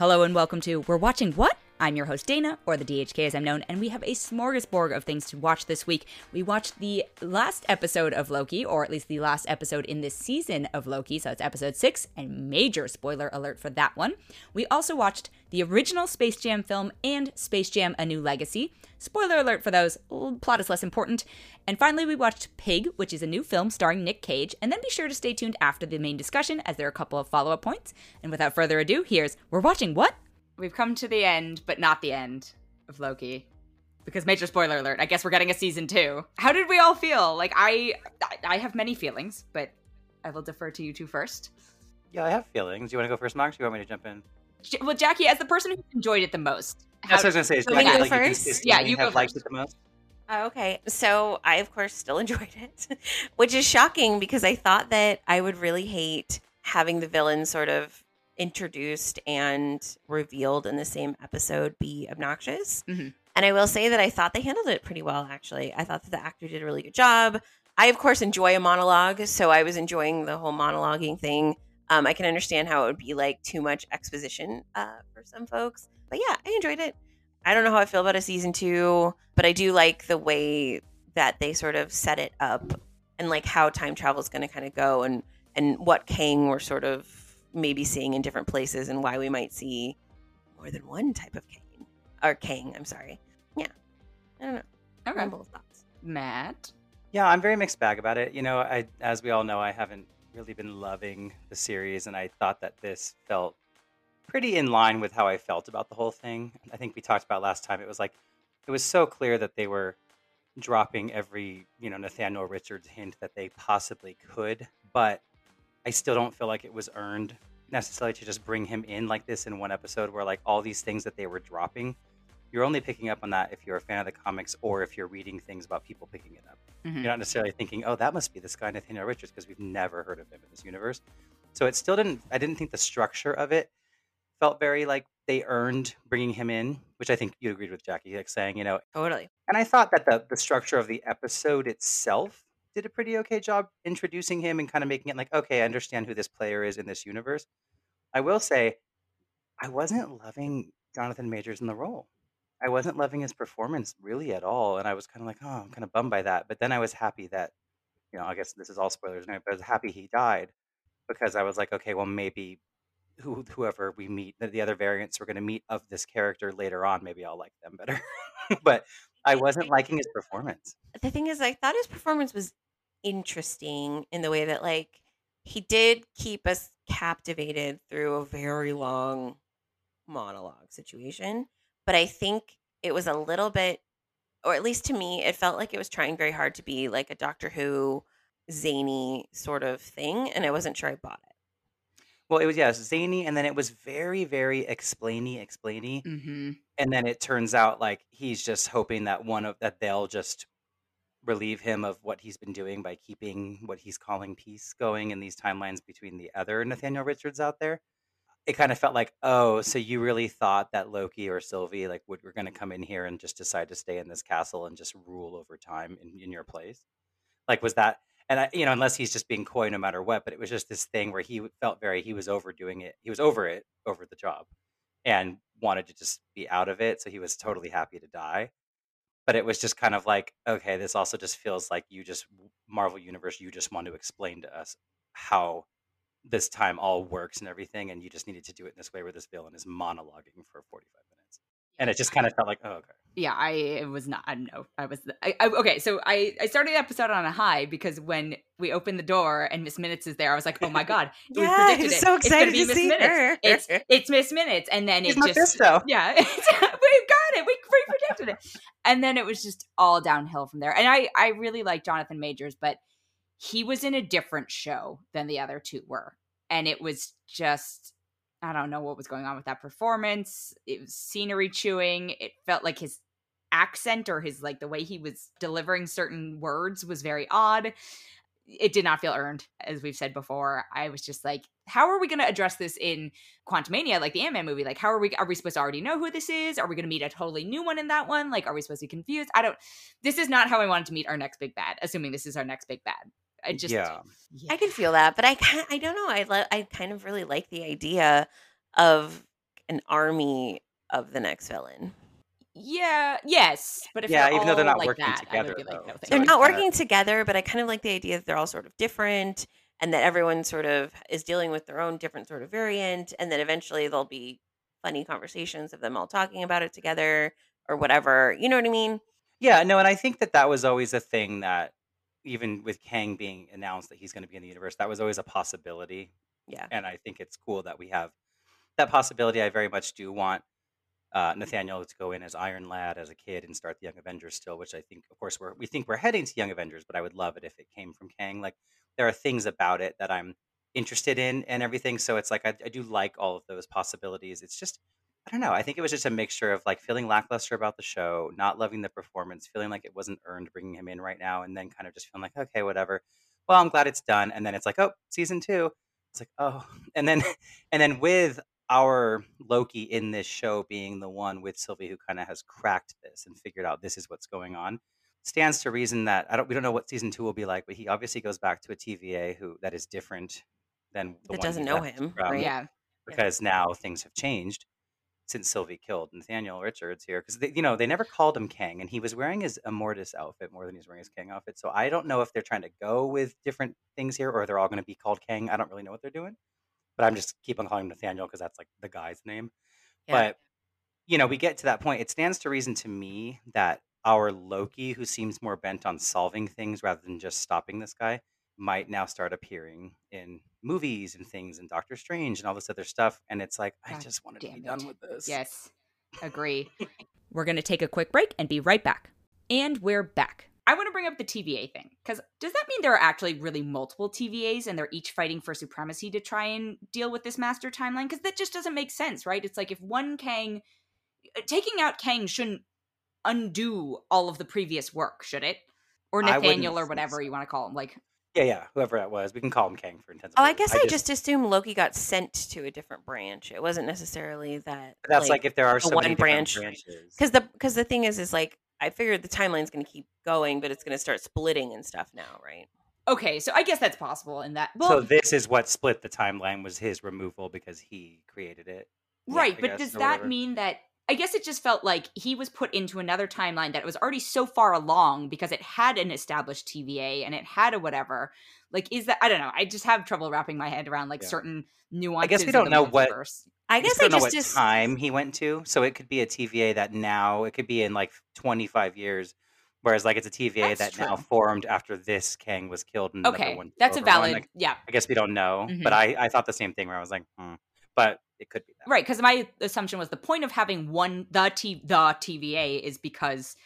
Hello and welcome to We're Watching What? I'm your host Dana, or the DHK as I'm known, and we have a smorgasbord of things to watch this week. We watched the last episode of Loki, or at least the last episode in this season of Loki, so it's episode 6, and major spoiler alert for that one. We also watched the original Space Jam film and Space Jam A New Legacy. Spoiler alert for those, plot is less important. And finally, we watched Pig, which is a new film starring Nic Cage, and then be sure to stay tuned after the main discussion as there are a couple of follow up points. And without further ado, here's We're Watching What? We've come to the end, but not the end of Loki. Because major spoiler alert, I guess we're getting a season two. How did we all feel? Like I I have many feelings, but I will defer to you two first. Yeah, I have feelings. Do you want to go first, Max? Or you want me to jump in? Well, Jackie, as the person who enjoyed it the most. How, That's what I was gonna say. Is So Jackie, we go like, you first? consistently Yeah, you go have liked first. it the most. Oh, okay. So I, of course, still enjoyed it, which is shocking because I thought that I would really hate having the villain sort of introduced and revealed in the same episode be obnoxious. Mhm. And I will say that I thought they handled it pretty well, actually. I thought that the actor did a really good job. I, of course, enjoy a monologue, so I was enjoying the whole monologuing thing. Um, I can understand how it would be like too much exposition uh, for some folks. But yeah, I enjoyed it. I don't know how I feel about a season two, but I do like the way that they sort of set it up and like how time travel is going to kind of go and and what Kang we're sort of maybe seeing in different places and why we might see more than one type of Kang or Kang. I'm sorry. Yeah, I don't know. Okay. Rumble of thoughts. Matt. Yeah, I'm very mixed bag about it. You know, I as we all know, I haven't really been loving the series, and I thought that this felt pretty in line with how I felt about the whole thing. I think we talked about last time. It was like it was so clear that they were dropping every you know Nathaniel Richards hint that they possibly could, but I still don't feel like it was earned necessarily to just bring him in like this in one episode where like all these things that they were dropping you're only picking up on that if you're a fan of the comics or if you're reading things about people picking it up Mhm. you're not necessarily thinking, "Oh, that must be this guy Nathaniel Richards," because we've never heard of him in this universe. So it still didn't. I didn't think the structure of it felt very like they earned bringing him in, which I think you agreed with Jackie, like saying, you know. Totally. And I thought that the the structure of the episode itself did a pretty okay job introducing him and kind of making it like, okay, I understand who this player is in this universe. I will say, I wasn't loving Jonathan Majors in the role. I wasn't loving his performance really at all, and I was kind of like, oh, I'm kind of bummed by that. But then I was happy that, you know, I guess this is all spoilers but I was happy he died because I was like, okay, well, maybe who, whoever we meet, the, the other variants we're going to meet of this character later on, maybe I'll like them better. but I wasn't liking his performance. the thing is, I thought his performance was interesting in the way that, like, he did keep us captivated through a very long monologue situation. But I think it was a little bit, or at least to me, it felt like it was trying very hard to be like a Doctor Who zany sort of thing. And I wasn't sure I bought it. Well, it was yes, zany, and then it was very, very explainy, explainy, Mm-hmm. and then it turns out like he's just hoping that one of that they'll just relieve him of what he's been doing by keeping what he's calling peace going in these timelines between the other Nathaniel Richards out there. It kind of felt like, oh, so you really thought that Loki or Sylvie like would were going to come in here and just decide to stay in this castle and just rule over time in, in your place? Like, was that? And I, you know, unless he's just being coy no matter what, but it was just this thing where he felt very he was overdoing it. He was over it, over the job, and wanted to just be out of it. So he was totally happy to die but it was just kind of like okay this also just feels like you just marvel universe you just want to explain to us how this time all works and everything and you just needed to do it in this way where this villain is monologuing for 45 minutes and it just kind of felt like oh okay Yeah, I it was not. I don't know. I was I, I, okay. So I I started the episode on a high because when we opened the door and Miss Minutes is there, I was like, oh my god, Yeah, I'm so It's excited be to Miss see Minutes. her. It's it's Miss Minutes, and then He's it just Mephisto. yeah, it's, we got it. We, we predicted it, and then it was just all downhill from there. And I I really like Jonathan Majors, but he was in a different show than the other two were, and it was just I don't know what was going on with that performance. It was scenery chewing. It felt like his accent or his like the way he was delivering certain words was very odd. It did not feel earned, as we've said before. I was just like, how are we going to address this in Quantumania, like the Ant Man movie? Like, how are we? Are we supposed to already know who this is? Are we going to meet a totally new one in that one? Like, are we supposed to be confused? I don't. This is not how I wanted to meet our next big bad. Assuming this is our next big bad. I just yeah yeah. I can feel that, but I kind I don't know. I li- I kind of really like the idea of an army of the next villain. Yeah, yes, but if Yeah, they're even though they're not like working that, together, like, though. Oh, no, They're you. not kinda- working together, but I kind of like the idea that they're all sort of different and that everyone sort of is dealing with their own different sort of variant. And then eventually there'll be funny conversations of them all talking about it together or whatever. You know what I mean? Yeah, no, and I think that that was always a thing that even with Kang being announced that he's going to be in the universe, that was always a possibility. Yeah. And I think it's cool that we have that possibility. I very much do want uh, Nathaniel to go in as Iron Lad as a kid and start the Young Avengers still, which I think, of course, we're we think we're heading to Young Avengers, but I would love it if it came from Kang. Like there are things about it that I'm interested in and everything. So it's like I, I do like all of those possibilities. It's just I don't know. I think it was just a mixture of like feeling lackluster about the show, not loving the performance, feeling like it wasn't earned bringing him in right now, and then kind of just feeling like, okay, whatever. Well, I'm glad it's done. And then it's like, oh, season two. It's like, oh, and then, and then with our Loki in this show being the one with Sylvie who kind of has cracked this and figured out this is what's going on, stands to reason that I don't. We don't know what season two will be like, but he obviously goes back to a TVA who that is different than the That one doesn't know him, from right? Yeah, because now things have changed since Sylvie killed Nathaniel Richards here. Because you know they never called him Kang, and he was wearing his Immortus outfit more than he's wearing his Kang outfit. So I don't know if they're trying to go with different things here, or they're all going to be called Kang. I don't really know what they're doing, but I'm just keep on calling him Nathaniel because that's like the guy's name. Yeah. But you know, we get to that point. It stands to reason to me that our Loki, who seems more bent on solving things rather than just stopping this guy, might now start appearing in movies and things and Doctor Strange and all this other stuff. And it's like, I just wanted to be damn done with this. yes, agree. we're gonna take a quick break and be right back. And we're back. I want to bring up the TVA thing because does that mean there are actually really multiple TVAs and they're each fighting for supremacy to try and deal with this master timeline? Because that just doesn't make sense, right? It's like if one Kang uh, taking out Kang shouldn't undo all of the previous work, should it? Or Nathaniel or whatever you want to call him. Like, Yeah, yeah, whoever that was. We can call him Kang for intensive. Oh, I purposes. guess I, just, assumed Loki got sent to a different branch. It wasn't necessarily that. That's like, if there are the so one many different branch- branches. because the because the thing is is like I figured the timeline's going to keep going, but it's going to start splitting and stuff now, right? okay, so I guess that's possible in that. Well, so this is what split the timeline was his removal because he created it. Yeah, Right, I but guess, does or that whatever. mean that I guess it just felt like he was put into another timeline that was already so far along because it had an established TVA and it had a whatever. Like is that I don't know. I just have trouble wrapping my head around like Yeah. certain nuances. I guess we don't know what- I guess I don't know just what just time he went to, so it could be a TVA that now it could be in like 25 years, whereas like it's a TVA That's that now formed after this Kang was killed. And Okay, one that's a valid like, yeah. I guess we don't know, Mhm. but I I thought the same thing where I was like, hmm. but it could be that. Right, because my assumption was the point of having one the T the TVA is because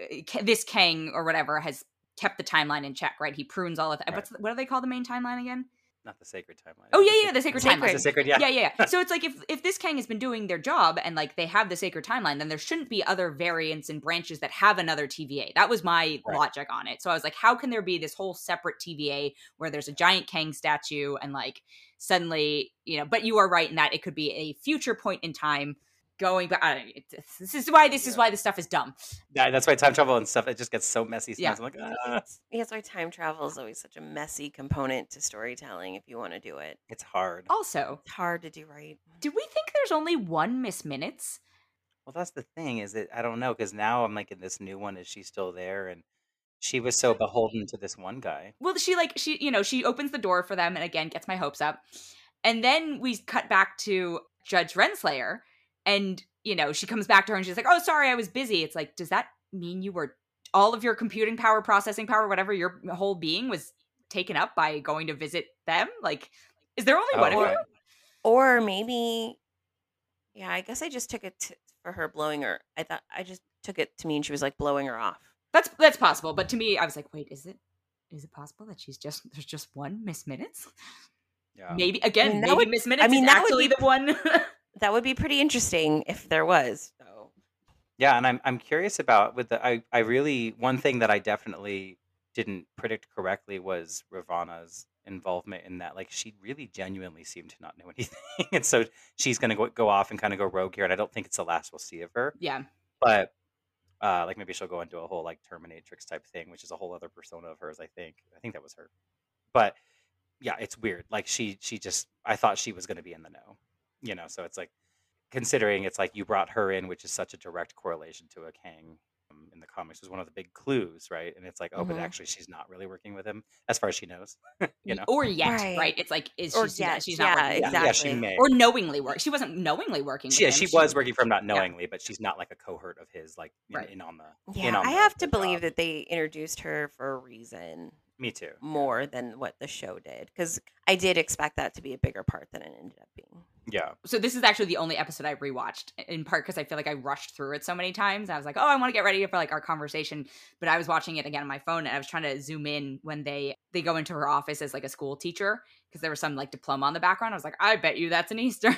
uh, this Kang or whatever has kept the timeline in check. Right, he prunes all of that. Right. What's the, what do they call the main timeline again? Not the sacred timeline. Oh yeah, yeah, the sacred Sacred. timeline. It's the sacred, yeah. yeah, yeah, yeah. So it's like if if this Kang has been doing their job and like they have the sacred timeline, then there shouldn't be other variants and branches that have another TVA. That was my Right. logic on it. So I was like, how can there be this whole separate TVA where there's a giant Kang statue and like suddenly, you know? But you are right in that it could be a future point in time going. But I don't know. It, this is why this is why this stuff is dumb. Yeah, that's why time travel and stuff it just gets so messy. Yeah. I'm like, ah, yeah, that's why time travel is always such a messy component to storytelling. If you want to do it, it's hard. Also, it's hard to do right. do we think there's only one Miss Minutes? Well, that's the thing is that I don't know because now I'm like in this new one. Is she still there? And she was so beholden to this one guy. well she like she you know she opens the door for them and again gets my hopes up and then we cut back to judge renslayer and you know she comes back to her and she's like oh sorry i was busy it's like does that mean you were all of your computing power processing power whatever your whole being was taken up by going to visit them like is there only Oh, one of oh. you Or maybe, yeah, I guess I just took it to, for her blowing her. I thought I just took it to mean she was like blowing her off. that's that's possible but to me i was like wait is it is it possible that she's just there's just one miss minutes Yeah. maybe again mean, that maybe would- miss minutes I mean, is that would actually be- the one That would be pretty interesting if there was. So Yeah, and I'm I'm curious about with the I I really one thing that I definitely didn't predict correctly was Ravonna's involvement in that. Like she really genuinely seemed to not know anything, and so she's gonna go, go off and kind of go rogue here. And I don't think it's the last we'll see of her, yeah but uh, like maybe she'll go into a whole like Terminatrix type thing, which is a whole other persona of hers. I think I think that was her, but yeah, it's weird. Like she she just I thought she was gonna be in the know, you know. So it's like considering it's like you brought her in, which is such a direct correlation to a Kang um, in the comics was one of the big clues, right? And it's like, oh, but Mhm. actually, she's not really working with him as far as she knows. you know, or yet, right. Right. It's like is Or she yet, she's not yeah, working with yeah, him. she may. or knowingly work. She wasn't knowingly working with She, yeah, him. she was working from not knowingly, but she's not like a cohort of his, like in, Right. in on the. Yeah, in on I the- have the to believe job. that they introduced her for a reason Me too. more than what the show did because I did expect that to be a bigger part than it ended up being. Yeah. so this is actually the only episode I rewatched in part because I feel like I rushed through it so many times. I was like, oh, I want to get ready for like our conversation, but I was watching it again on my phone and I was trying to zoom in when they they go into her office as like a school teacher because there was some like diploma on the background. I was like, I bet you that's an Easter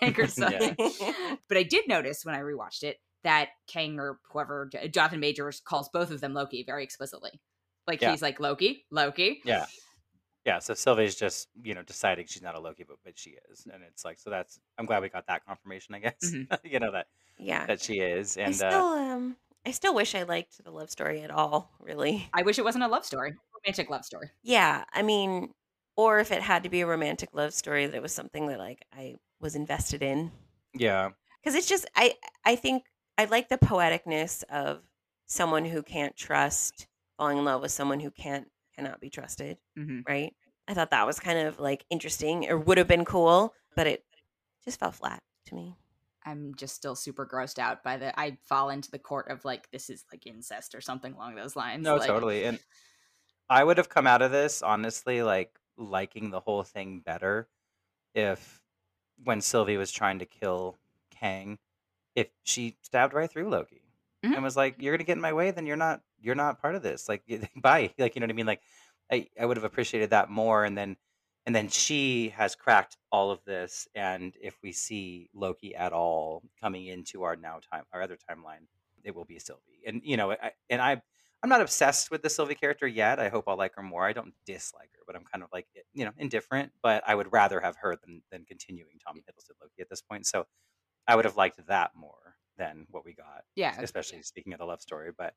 egg or something. but I did notice when I rewatched it that Kang or whoever Jonathan Majors calls both of them Loki very explicitly. Like Yeah. he's like Loki, Loki. Yeah. Yeah. So Sylvie's just, you know, deciding she's not a Loki, but, but she is. And it's like, so that's, I'm glad we got that confirmation, I guess, Mhm. you know, that, yeah, that she is. I And, still uh, um I still wish I liked the love story at all. Really, I wish it wasn't a love story, romantic love story. yeah. I mean, or if it had to be a romantic love story, that it was something that like I was invested in. yeah. because it's just I I think I like the poeticness of someone who can't trust falling in love with someone who can't cannot be trusted, hmm right? I thought that was kind of like interesting or would have been cool, but it just fell flat to me. I'm just still super grossed out by the. I fall into the court of like this is like incest or something along those lines. No, like, totally. And I would have come out of this honestly like liking the whole thing better if when Sylvie was trying to kill Kang, if she stabbed right through Loki Mhm. and was like, "You're gonna get in my way, then you're not you're not part of this." Like, bye. Like, you know what I mean? Like, I I would have appreciated that more. And then and then she has cracked all of this. And if we see Loki at all coming into our now time our other timeline, it will be Sylvie. And you know, I, and I I'm not obsessed with the Sylvie character yet. I hope I'll like her more. I don't dislike her, but I'm kind of like eh, you know indifferent. But I would rather have her than than continuing Tom Hiddleston Loki at this point. So I would have liked that more than what we got, Yeah, especially speaking of the love story. But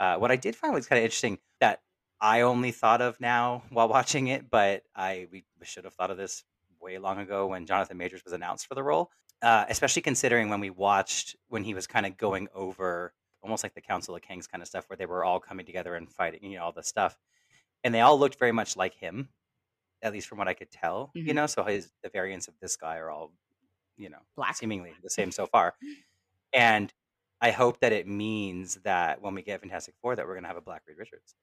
uh, what I did find was kind of interesting that I only thought of now while watching it, but I we should have thought of this way long ago when Jonathan Majors was announced for the role. Uh, especially considering when we watched when he was kind of going over almost like the Council of Kangs kind of stuff, where they were all coming together and fighting, you know, all the stuff, and they all looked very much like him, at least from what I could tell, you Mhm. know. So his the variants of this guy are all, you know, Black. seemingly the same so far, and I hope that it means that when we get Fantastic Four, that we're gonna have a Black Reed Richards.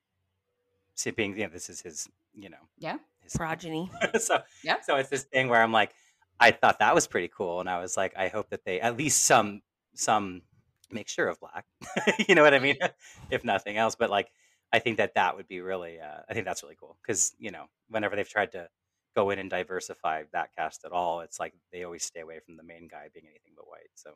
See, being, you know, this is his, you know, Yeah. his Progeny. so Yeah. so it's this thing where I'm like, I thought that was pretty cool, and I was like, I hope that they at least some some mixture of black, you know what I mean? if nothing else, but like, I think that that would be really, uh, I think that's really cool because you know, whenever they've tried to go in and diversify that cast at all, it's like they always stay away from the main guy being anything but white. So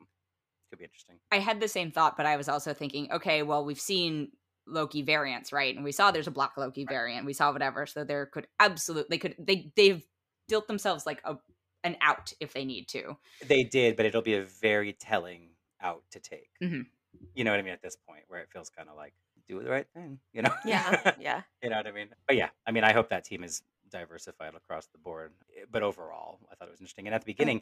could be interesting. I had the same thought, but I was also thinking, okay, well, we've seen Loki variants, right? And we saw there's a black Loki variant. We saw whatever, so there could absolutely they could they they've built themselves like a an out if they need to. They did, but it'll be a very telling out to take. Mhm. You know what I mean? At this point, where it feels kind of like do the right thing, you know? Yeah, yeah. you know what I mean? But yeah, I mean, I hope that team is diversified across the board. Eh, But overall, I thought it was interesting. And at the beginning,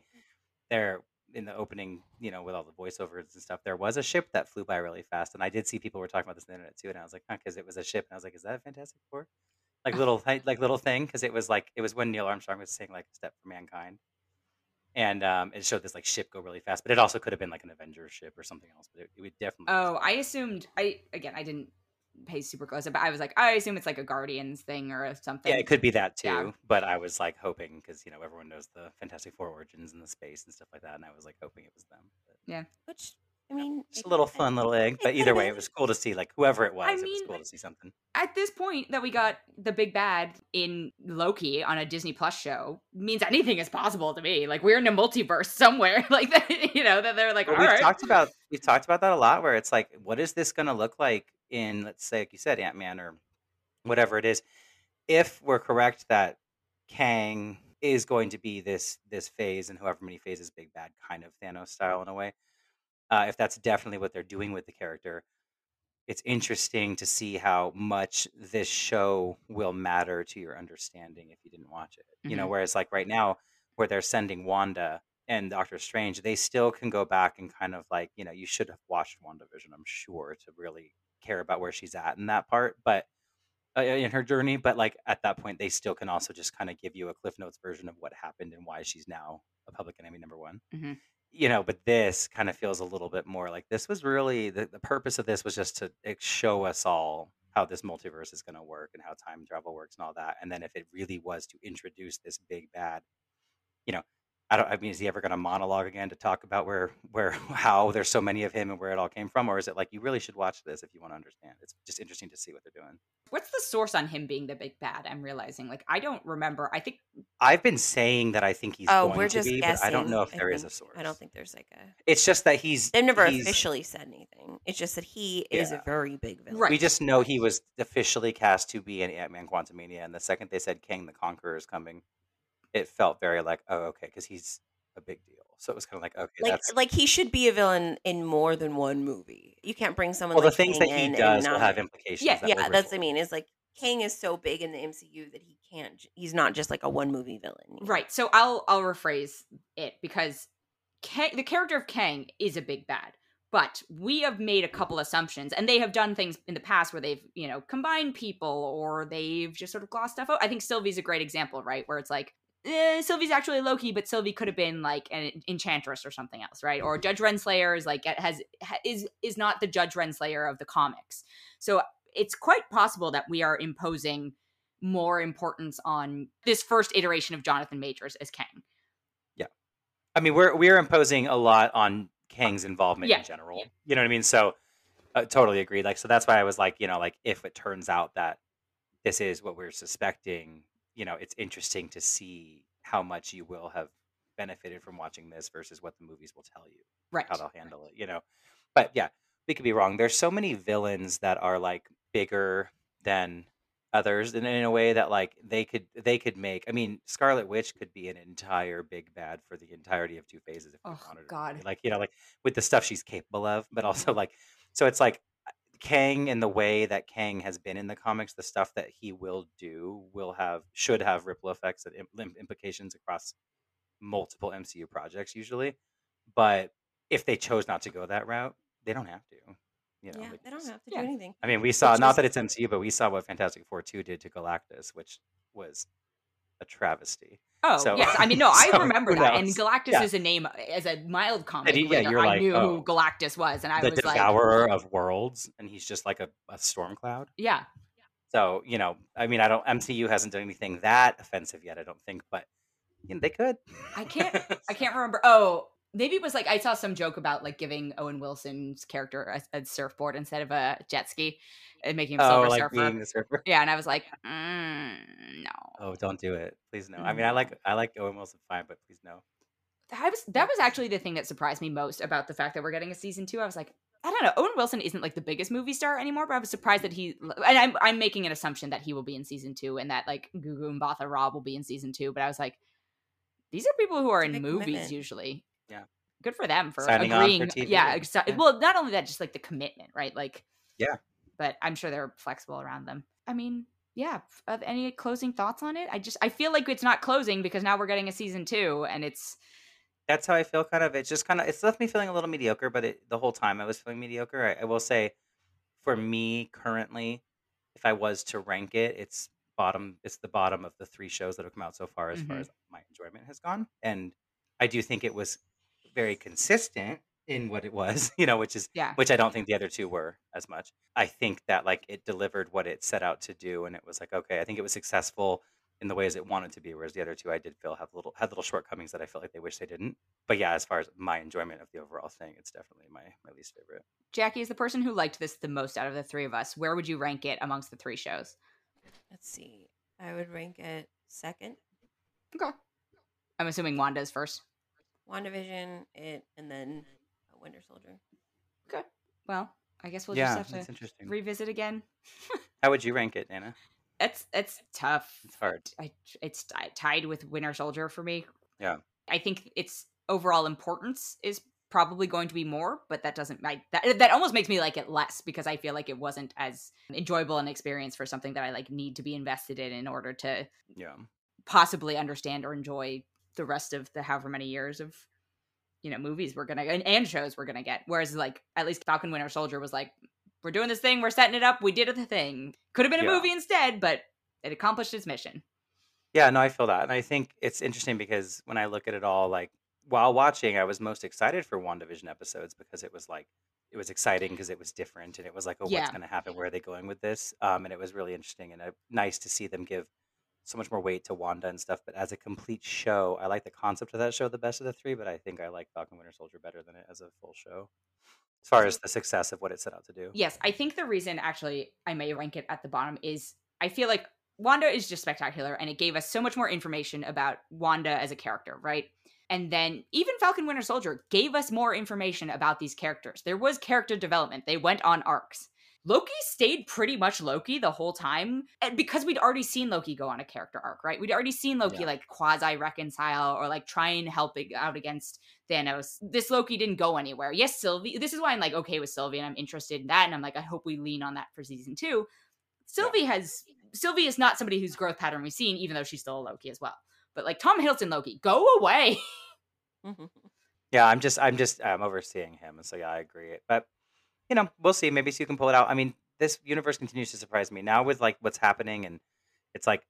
there in the opening, you know, with all the voiceovers and stuff, there was a ship that flew by really fast, and I did see people were talking about this on the internet too, and I was like, huh, because it was a ship, and I was like, is that a Fantastic Four? Like little, like little thing, because it was like it was when Neil Armstrong was saying like "Step for Mankind," and um, it showed this like ship go really fast, but it also could have been like an Avengers ship or something else. But it, it would definitely. Oh, I assumed I again I didn't pay super close, but I was like, I assume it's like a Guardians thing or something. Yeah, it could be that too. Yeah. But I was like hoping because you know everyone knows the Fantastic Four origins and the space and stuff like that, and I was like hoping it was them. But Which I mean, just it- a little fun little egg. But either way, it was cool to see like whoever it was. I it was cool to see something. At this point that we got the big bad in Loki on a Disney Plus show means anything is possible to me. Like we're in a multiverse somewhere, like that, you know, that they're like, Well, all we've right, talked about we've talked about that a lot. Where it's like, what is this going to look like in, let's say, like you said, Ant Man or whatever it is? If we're correct that Kang is going to be this this phase and however many phases, big bad kind of Thanos style in a way. Uh, if that's definitely what they're doing with the character, it's interesting to see how much this show will matter to your understanding if you didn't watch it. You know, Mhm. whereas like right now, where they're sending Wanda and Doctor Strange, they still can go back and kind of like, you know, you should have watched WandaVision, I'm sure, to really care about where she's at in that part, but uh, in her journey. But like at that point, they still can also just kind of give you a Cliff Notes version of what happened and why she's now a public enemy number one. Mhm. You know, but this kind of feels a little bit more like this was really the, the purpose of this was just to show us all how this multiverse is going to work and how time travel works and all that. And then if it really was to introduce this big bad, you know, I don't. I mean, is he ever going to monologue again to talk about where, where, how there's so many of him and where it all came from, or is it like you really should watch this if you want to understand? It's just interesting to see what they're doing. What's the source on him being the big bad? I'm realizing. Like, I don't remember. I think I've been saying that I think he's oh, going we're to just be, guessing. but I don't know if I there is think. a source. I don't think there's like a. It's just that he's. They've never he's- officially said anything. It's just that he is a very big villain. Right. We just know he was officially cast to be in Ant Man Quantumania, and the second they said Kang the Conqueror is coming, it felt very like, oh, okay, because he's a big deal. So it was kind of like, okay, Like, that's. like he should be a villain in more than one movie. You can't bring someone. well, the like things that he does and will not- have implications. Yeah, that yeah, that's what I mean. Is like Kang is so big in the MCU that he can't. He's not just like a one movie villain. right. So I'll I'll rephrase it because Kang, the character of Kang is a big bad. But we have made a couple assumptions, and they have done things in the past where they've, you know, combined people or they've just sort of glossed stuff out. I think Sylvie's a great example, right? Where it's like, eh, Sylvie's actually Loki, but Sylvie could have been like an enchantress or something else, right? Or Judge Renslayer is like has is is not the Judge Renslayer of the comics. So it's quite possible that we are imposing more importance on this first iteration of Jonathan Majors as Kang. Yeah. I mean, we're we're imposing a lot on Kang's involvement Yeah, in general. yeah. You know what I mean? So, uh, totally agree. Like, so that's why I was like, you know, like if it turns out that this is what we're suspecting, you know, it's interesting to see how much you will have benefited from watching this versus what the movies will tell you Right. how they'll handle it. You know, but yeah, we could be wrong. There's so many villains that are like bigger than others and in a way that like they could they could make i mean scarlet witch could be an entire big bad for the entirety of two phases if we Oh, wanted God. like you know like with the stuff she's capable of but also like so it's like kang and the way that kang has been in the comics the stuff that he will do will have should have ripple effects and im- implications across multiple mcu projects usually but if they chose not to go that route they don't have to you know Yeah, they don't just- have to yeah. do anything. I mean, we saw It's not just- that it's MCU, but we saw what Fantastic Four two did to Galactus, which was a travesty. Oh So- yes, I mean no, I so remember that. And? Galactus Yeah. is a name as a mild comic. he- yeah, you're I like, knew oh. who Galactus was, and I the was like, devourer of worlds, and he's just like a, a storm cloud. yeah, So you know, I mean, I don't. MCU hasn't done anything that offensive yet, I don't think, but you know, they could. I can't, I can't remember. Oh, maybe it was like I saw some joke about like giving Owen Wilson's character a, a surfboard instead of a jet ski and making him a oh, Silver like Surfer. being the surfer. Yeah, and I was like, mm, no. Oh, don't do it, please no. I mean, I like I like Owen Wilson fine, but please no. That was that was actually the thing that surprised me most about the fact that we're getting a season two. I was like, I don't know. Owen Wilson isn't like the biggest movie star anymore, but I was surprised that he. And I'm I'm making an assumption that he will be in season two, and that like Gugu Mbatha-Raw will be in season two. But I was like, these are people who are in movies commitment. usually. Yeah. good for them for Signing agreeing. Yeah, exa- Yeah. well, not only that, just like the commitment, right? Like, Yeah. But I'm sure they're flexible around them. I mean, yeah. f- uh, Any closing thoughts on it? I just I feel like it's not closing because now we're getting a season two, and it's that's how I feel. Kind of, it's just kind of it's left me feeling a little mediocre. But it, the whole time I was feeling mediocre. I, I will say, for me currently, if I was to rank it, it's bottom. It's the bottom of the three shows that have come out so far, as far Mhm. as my enjoyment has gone. And I do think it was very consistent in what it was. You know, which is yeah. which I don't think the other two were as much. I think that like it delivered what it set out to do, and it was like okay, I think it was successful in the ways it wanted to be. Whereas the other two, I did feel have little had little shortcomings that I felt like they wish they didn't. But yeah, as far as my enjoyment of the overall thing, it's definitely my my least favorite. Jackie is the person who liked this the most out of the three of us. Where would you rank it amongst the three shows? Let's see. I would rank it second. Okay. I'm assuming Wanda's first. WandaVision, it, and then Winter Soldier. Okay. Well, I guess we'll yeah, just have to interesting. revisit again. How would you rank it, Anna? It's it's tough. It's hard. I, it's tied with Winter Soldier for me. Yeah. I think its overall importance is probably going to be more, but that doesn't I, that that almost makes me like it less because I feel like it wasn't as enjoyable an experience for something that I like need to be invested in in order to Yeah, possibly understand or enjoy the rest of the however many years of you know movies we're gonna and, and shows we're gonna get. Whereas like at least Falcon Winter Soldier was like, we're doing this thing, we're setting it up, we did the thing. Could have been a Yeah. movie instead, but it accomplished its mission. Yeah, no, I feel that. And I think it's interesting because when I look at it all, like while watching, I was most excited for WandaVision episodes because it was like it was exciting because it was different and it was like, oh, Yeah. what's going to happen? Where are they going with this? Um, and it was really interesting and uh, nice to see them give so much more weight to Wanda and stuff. But as a complete show, I like the concept of that show the best of the three, but I think I like Falcon Winter Soldier better than it as a full show, as far as the success of what it set out to do. Yes, I think the reason actually I may rank it at the bottom is I feel like Wanda is just spectacular and it gave us so much more information about Wanda as a character, right? And then even Falcon Winter Soldier gave us more information about these characters. There was character development. They went on arcs. Loki stayed pretty much Loki the whole time and because we'd already seen Loki go on a character arc, right? We'd already seen Loki Yeah. like quasi reconcile or like try and help out against Thanos. This Loki didn't go anywhere. Yes, Sylvie. This is why I'm like okay with Sylvie and I'm interested in that. And I'm like, I hope we lean on that for season two. Sylvie has Sylvie is not somebody whose growth pattern we've seen, even though she's still a Loki as well. But like Tom Hiddleston Loki, go away. Yeah, I'm just I'm just I'm overseeing him, and so yeah, I agree. But you know, we'll see. Maybe Sue can pull it out. I mean, this universe continues to surprise me now with like what's happening, and it's like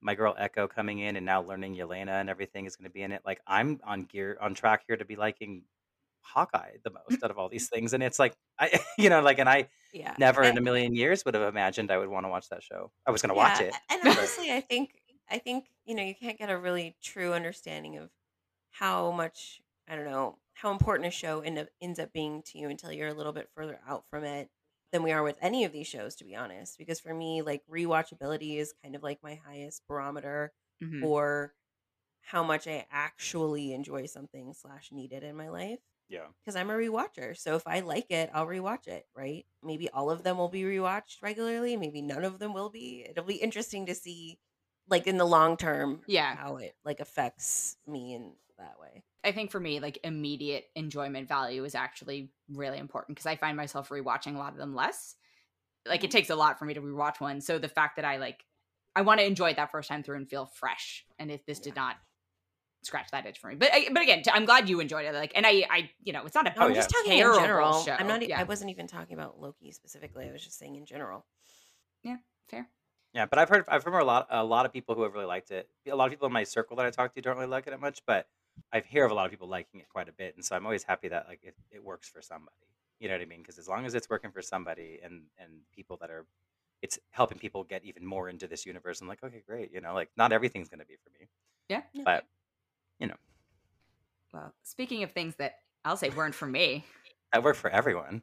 my girl Echo coming in, and now learning Yelena and everything is going to be in it. Like I'm on gear on track here to be liking Hawkeye the most out of all these things, and it's like I you know like, and I yeah. never in a million years would have imagined I would want to watch that show. I was going to watch it. And but- honestly, I think I think you know you can't get a really true understanding of how much I don't know how important a show end up, ends up being to you until you're a little bit further out from it than we are with any of these shows, to be honest. Because for me, like rewatchability is kind of like my highest barometer Mhm. for how much I actually enjoy something slash need it in my life Yeah, because I'm a rewatcher. So if I like it, I'll rewatch it, right? Maybe all of them will be rewatched regularly. Maybe none of them will be. It'll be interesting to see, like in the long term, Yeah. how it like affects me in that way. I think for me, like immediate enjoyment value is actually really important because I find myself rewatching a lot of them less. Like it mm-hmm. takes a lot for me to rewatch one. So the fact that I like, I want to enjoy it that first time through and feel fresh. And if this did not scratch that itch for me, but but again, t- I'm glad you enjoyed it. Like, and I, I, you know, it's not a No, I'm Oh, just talking in general. show. I'm not. e- Yeah. I wasn't even talking about Loki specifically. I was just saying in general. Yeah, fair. yeah. But I've heard I've heard a lot a lot of people who have really liked it. A lot of people in my circle that I talk to don't really like it that much, but I hear of a lot of people liking it quite a bit, and so I'm always happy that like it, it works for somebody. You know what I mean? Because as long as it's working for somebody and and people that are, it's helping people get even more into this universe. I'm like, okay, great. You know, like not everything's gonna be for me, Yeah. but you know. Well, speaking of things that I'll say weren't for me, that work for everyone.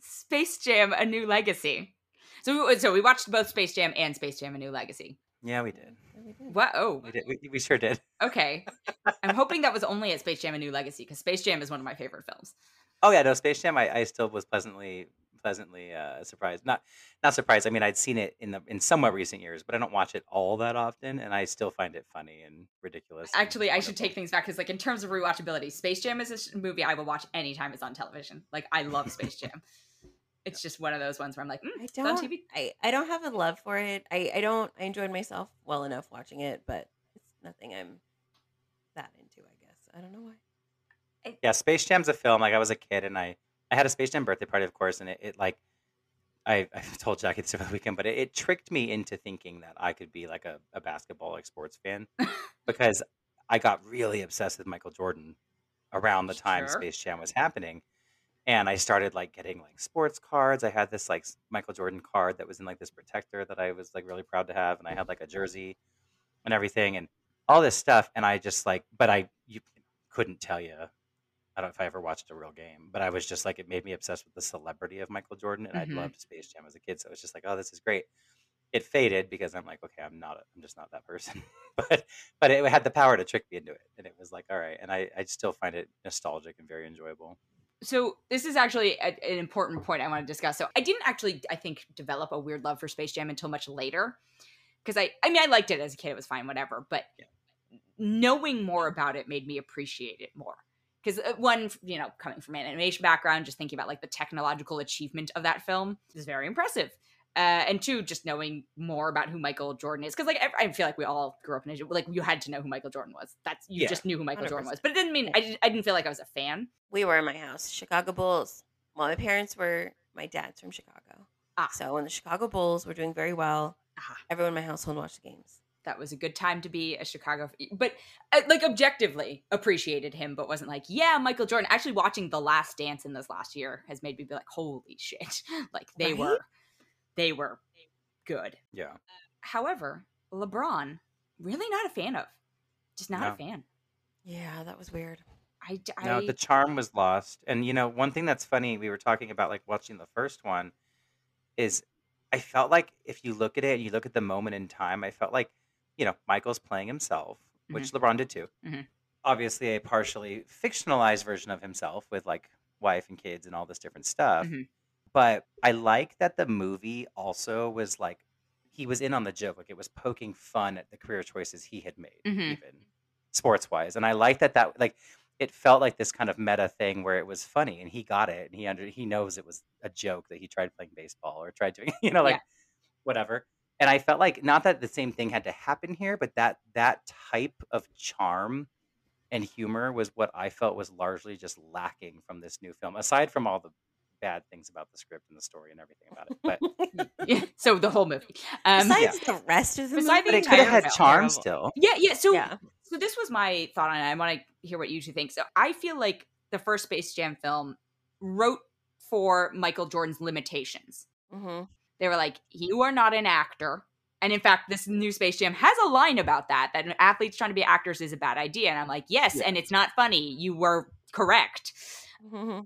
Space Jam: A New Legacy. So, we, so we watched both Space Jam and Space Jam: A New Legacy. Yeah, we did. Yeah, we did. What? Oh, We did. We, we sure did. okay. I'm hoping that was only at Space Jam: A New Legacy because Space Jam is one of my favorite films. Oh yeah, no, Space Jam. I, I still was pleasantly pleasantly uh, surprised. Not not surprised. I mean, I'd seen it in the in somewhat recent years, but I don't watch it all that often, and I still find it funny and ridiculous. and Actually, I should take things back because, like, in terms of rewatchability, Space Jam is a movie I will watch anytime it's on television. Like, I love Space Jam. It's just one of those ones where I'm like, mm, I it's on don't. TV. I, I don't have a love for it. I, I don't. I enjoyed myself well enough watching it, but it's nothing I'm that into. I guess I don't know why. Yeah, Space Jam's a film. Like I was a kid, and I I had a Space Jam birthday party, of course, and it, it like I I told Jackie this over the weekend, but it, it tricked me into thinking that I could be like a, a basketball like sports fan because I got really obsessed with Michael Jordan around the time Sure. Space Jam was happening. And I started like getting like sports cards. I had this like Michael Jordan card that was in like this protector that I was like really proud to have, and I had like a jersey and everything and all this stuff. And I just like, but I you couldn't tell you I don't know if I ever watched a real game, but I was just like, it made me obsessed with the celebrity of Michael Jordan, and Mhm. I loved Space Jam as a kid. So it was just like, oh, this is great. It faded because I'm like, okay, I'm not, I'm just not that person. but but it had the power to trick me into it, and it was like, all right. And I I still find it nostalgic and very enjoyable. So this is actually a, an important point I want to discuss. So I didn't actually, I think, develop a weird love for Space Jam until much later, because I, I mean, I liked it as a kid; it was fine, whatever. But Yeah. knowing more about it made me appreciate it more. Because uh, one, you know, coming from an animation background, just thinking about like the technological achievement of that film is very impressive. Uh, and two, just knowing more about who Michael Jordan is, because like I, I feel like we all grew up in a like you had to know who Michael Jordan was. That's you Yeah. just knew who Michael Jordan 100%. was, but it didn't mean I, didn't- I didn't feel like I was a fan. we were in my house, Chicago Bulls. Well, my parents were my dad's from Chicago. Ah. So when the Chicago Bulls were doing very well, Ah. everyone in my household watched the games. That was a good time to be a Chicago, but uh, like objectively appreciated him, but wasn't like yeah Michael Jordan. Actually, watching The Last Dance in this last year has made me be like holy shit, like they Right? were, they were good. Yeah. However, LeBron, really not a fan of. Just not No. a fan. Yeah, that was weird. I No, the charm was lost. And you know, one thing that's funny, we were talking about like watching the first one, is I felt like if you look at it and you look at the moment in time, I felt like, you know, Michael's playing himself, which LeBron did too. Mhm. Obviously, a partially fictionalized version of himself with like wife and kids and all this different stuff. Mhm. But I like that the movie also was like he was in on the joke, like it was poking fun at the career choices he had made, Mhm. even sports wise. And I like that that like it felt like this kind of meta thing where it was funny and he got it and he under he knows it was a joke that he tried playing baseball or tried doing you know like Yeah. whatever and i felt like not that the same thing had to happen here but that that type of charm and humor was what i felt was largely just lacking from this new film aside from all the bad things about the script and the story and everything about it but yeah, so the whole movie. Um, Besides the rest of the Beside movie, the but it could have had film. charm still yeah, yeah. So, yeah. so this was my thought on it. I want to hear what you two think. So, I feel like the first Space Jam film wrote for Michael Jordan's limitations. Mm-hmm. They were like, "You are not an actor." And in fact, this new Space Jam has a line about that that athletes trying to be actors is a bad idea. And I'm like, yes, Yeah. and it's not funny. You were correct. hmm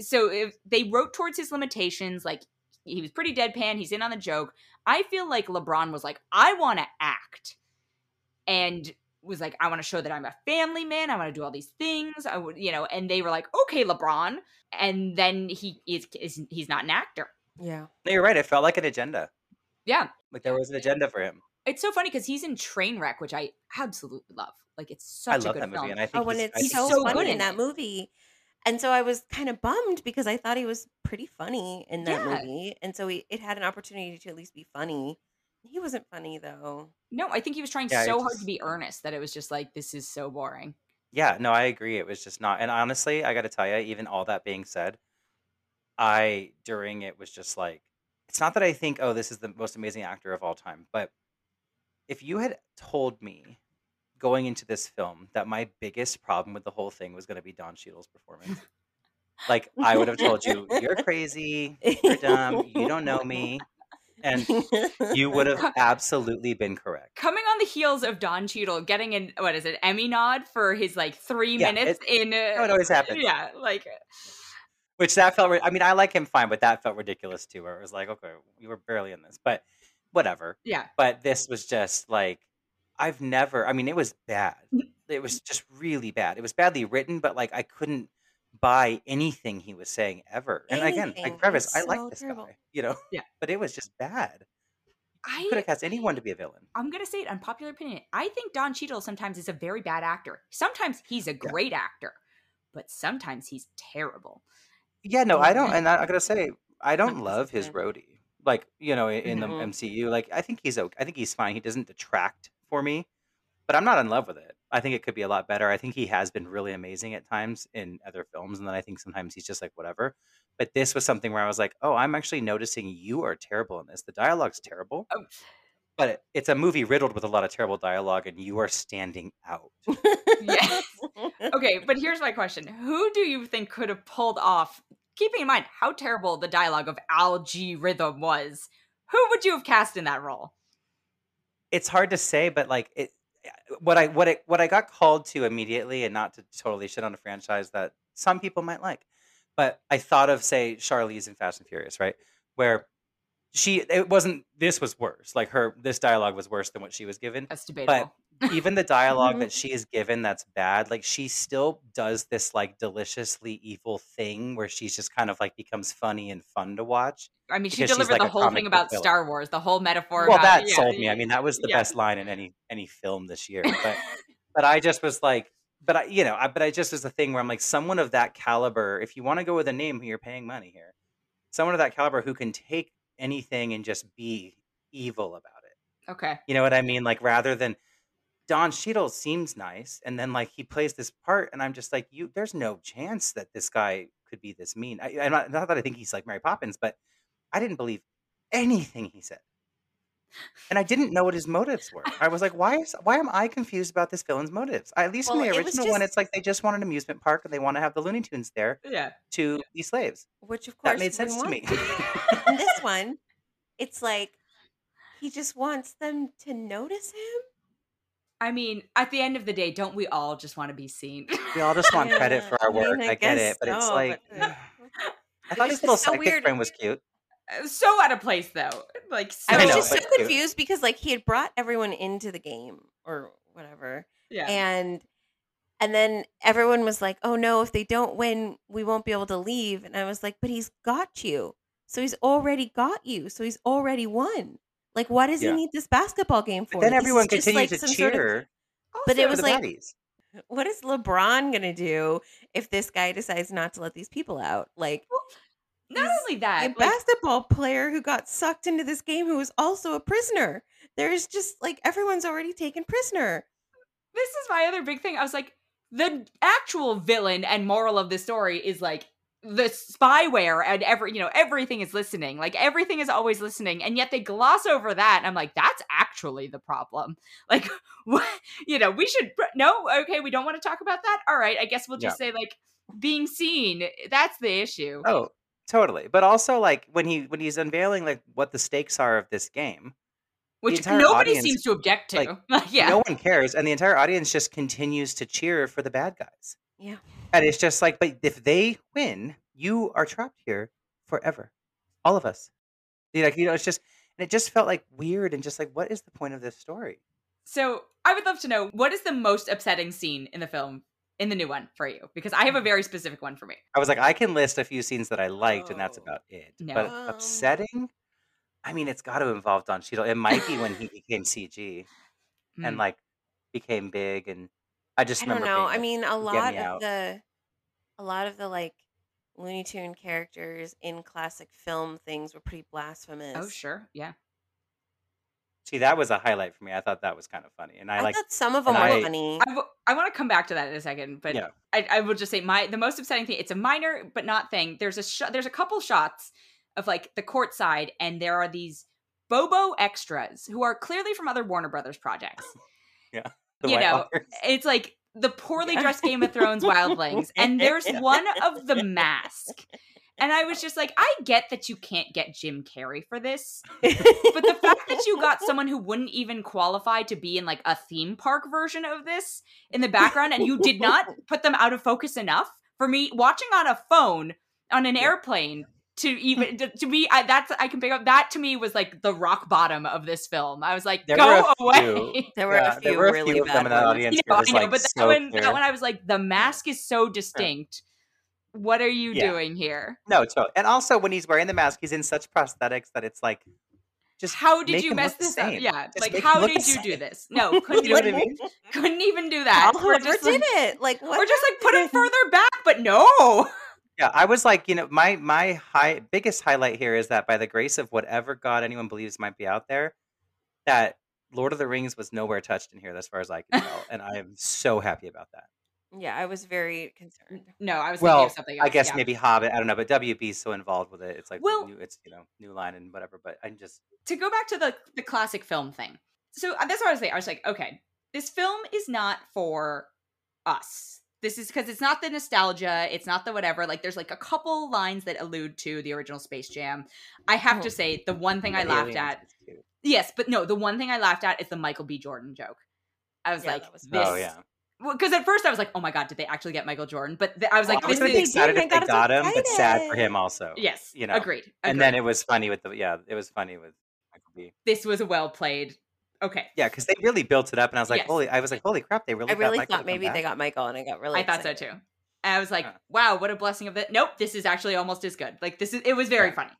so if they wrote towards his limitations like he was pretty deadpan he's in on the joke. I feel like lebron was like i want to act and was like i want to show that i'm a family man i want to do all these things i would you know and they were like okay lebron and then he is, is he's not an actor. Yeah. no, you're right it felt like an agenda. Yeah. Like there was an agenda for him. It's so funny because he's in trainwreck which i absolutely love. Like it's i such a good that movie film. and i think Oh, when he's, it's I think so, he's so funny good in in that movie. And so I was kind of bummed because I thought he was pretty funny in that Yeah. movie. And so he, it had an opportunity to at least be funny. He wasn't funny though. no i think he was trying Yeah, so it's hard to just- be earnest that it was just like this is so boring Yeah, no, I agree. It was just not. And honestly, I got to tell you, even all that being said, I during it was just like, it's not that I think, oh, this is the most amazing actor of all time, but if you had told me going into this film that my biggest problem with the whole thing was going to be Don Cheadle's performance, like I would have told you, you're crazy, you're dumb, you don't know me, and you would have absolutely been correct. coming on the heels of Don Cheadle getting an what is it Emmy nod for his like three Yeah, minutes in uh, How it always happens. yeah like Which that felt. I mean, I like him fine, but that felt ridiculous too. Where it was like, okay, you were barely in this, but whatever. yeah But this was just like, I've never. I mean, it was bad. It was just really bad. It was badly written, but like I couldn't buy anything he was saying ever. And again, like preface, It's I like so this terrible. guy, you know. Yeah. But it was just bad. You I could have cast anyone to be a villain. I'm gonna say it unpopular opinion I think Don Cheadle sometimes is a very bad actor sometimes he's a great actor but sometimes he's terrible Yeah, no, I don't. And I, I gotta say, I don't love his Rhodey. Like you know, in, in the Mhm. MCU, like I think he's okay. I think he's fine. He doesn't detract for me, but I'm not in love with it. I think it could be a lot better. I think he has been really amazing at times in other films, and then I think sometimes he's just like whatever. But this was something where I was like, oh, I'm actually noticing you are terrible in this. The dialogue's terrible, Oh. but it, it's a movie riddled with a lot of terrible dialogue, and you are standing out. Yeah. okay but here's my question who do you think could have pulled off keeping in mind how terrible the dialogue of Al G Rhythm was who would you have cast in that role it's hard to say, but like it, what I what it what I got called to immediately, and not to totally shit on a franchise that some people might like, but I thought of say Charlize in Fast and Furious, right, where she it wasn't this was worse, like her this dialogue was worse than what she was given, that's debatable but even the dialogue mm-hmm. that she is given that's bad, like she still does this like deliciously evil thing where she's just kind of like becomes funny and fun to watch. I mean, she because she's delivered like the whole thing book about villain. Star Wars, the whole metaphor. well about, that yeah, sold me i mean that was the yeah. best line in any any film this year but but i just was like but i you know I, but i just was the thing where i'm like someone of that caliber if you want to go with a name who you're paying money here someone of that caliber who can take anything and just be evil about it. Okay. You know what I mean? Like rather than Don Cheadle seems nice, and then like he plays this part, and I'm just like, you. There's no chance that this guy could be this mean. I, I'm not, not that I think he's like Mary Poppins, but I didn't believe anything he said, and I didn't know what his motives were. I was like, why is why am I confused about this villain's motives? At least Well, in the it was original one, just- it's like they just want an amusement park and they want to have the Looney Tunes there Yeah. to be slaves. Which of course That made we sense to me. want. In this one, it's like he just wants them to notice him. I mean, at the end of the day, don't we all just want to be seen? we all just want credit Yeah, for our I mean, work. I I, get guess it, but it's so, like but, uh, I thought it's his little just so sidekick weird. friend was cute. Uh, so out of place though. Like so I was just so confused because like he had brought everyone into the game or whatever, yeah. and and then everyone was like, "Oh no, if they don't win, we won't be able to leave." And I was like, "But he's got you, so he's already got you, so he's already won. Like, why does Yeah. he need this basketball game for?" But then This everyone just, continued like, to some sort of- cheer but it was like, baddies. what is LeBron gonna do if this guy decides not to let these people out? Like, Not only a that, like, basketball player who got sucked into this game who was also a prisoner. There's just like everyone's already taken prisoner. this is my other big thing. I was like, the actual villain and moral of the story is like the spyware and every you know everything is listening like everything is always listening and yet they gloss over that and i'm like that's actually the problem like what you know we should no okay we don't want to talk about that all right i guess we'll just say like being seen that's the issue Oh, totally. But also like when he when he's unveiling like what the stakes are of this game, which nobody audience, seems to object to like, yeah no one cares, and the entire audience just continues to cheer for the bad guys. Yeah. And it's just like, but if they win, you are trapped here forever, all of us. Like you know, it's just and it just felt like weird and just like, what is the point of this story? So I would love to know what is the most upsetting scene in the film in the new one for you? Because I have a very specific one for me. I was like, I can list a few scenes that I liked, and that's Oh. about it. No. But upsetting, I mean, it's got to involve Don Cheadle. It might be when he became CG and Hmm. like became big, and I just I don't remember. know. being I mean, a lot me of out." the a lot of the like Looney Tune characters in classic film things were pretty blasphemous. Oh sure, yeah. See, that was a highlight for me. I thought that was kind of funny, and I, I, like. thought some of them were I- funny. I, w- I want to come back to that in a second, but Yeah. I, I will just say my the most upsetting thing. It's a minor but not thing. There's a sh- there's a couple shots of like the court side, and there are these Bobo extras who are clearly from other Warner Brothers projects. the you White know, Walkers. It's like the poorly dressed Game of Thrones wildlings, and there's one of the mask. And I was just like, I get that you can't get Jim Carrey for this, but the fact that you got someone who wouldn't even qualify to be in like a theme park version of this in the background and you did not put them out of focus enough for me watching on a phone on an airplane to even to, to me I, that's I can pick up that to me was like the rock bottom of this film. I was like, There go away. few. there were Yeah, a few there were a really few of bad in that ones. audience. You know, I know, like but that so one, that one I was like, the mask is so distinct. What are you Yeah. doing here? No, totally. And also, when he's wearing the mask, he's in such prosthetics that it's like, just How did you mess this up? Yeah, Just like how did you do this? No, couldn't You know what I even mean? couldn't even do that. We're just did like, it. Like what? we're just like put happened? further back, but no. Yeah, I was like, you know, my my high biggest highlight here is that by the grace of whatever God anyone believes might be out there, that Lord of the Rings was nowhere touched in here, as far as I can tell, and I am so happy about that. Yeah, I was very concerned. No, I was thinking Well, of something else. I guess yeah. maybe Hobbit. I don't know, but WB's so involved with it. It's like Well- new, it's you know new line and whatever. But I'm just to go back to the the classic film thing. So uh, that's what I was saying. I was like, okay, this film is not for us. This is because it's not the nostalgia. It's not the whatever. Like, there's like a couple lines that allude to the original Space Jam. I have to Oh. say, the one thing I laughed at, yes, but no, the one thing I laughed at is the Michael B. Jordan joke. I was Yeah, like, was this. Oh yeah, Because at first I was like, oh my god, did they actually get Michael Jordan? But th- I was like, I was this gonna is be they excited did, if I they got got him, but sad for him also. yes, you know. agreed. And then it was funny with the yeah, it was funny with Michael B. this was a well played. Okay, Yeah, because they really built it up, and I was like, Yes. holy, I was like, holy crap, they really. I really Michael thought come maybe they got Michael, and I got really. I thought so too. And I was like, Huh. wow, what a blessing of it. Nope, this is actually almost as good. Like this is it was very Yeah. funny.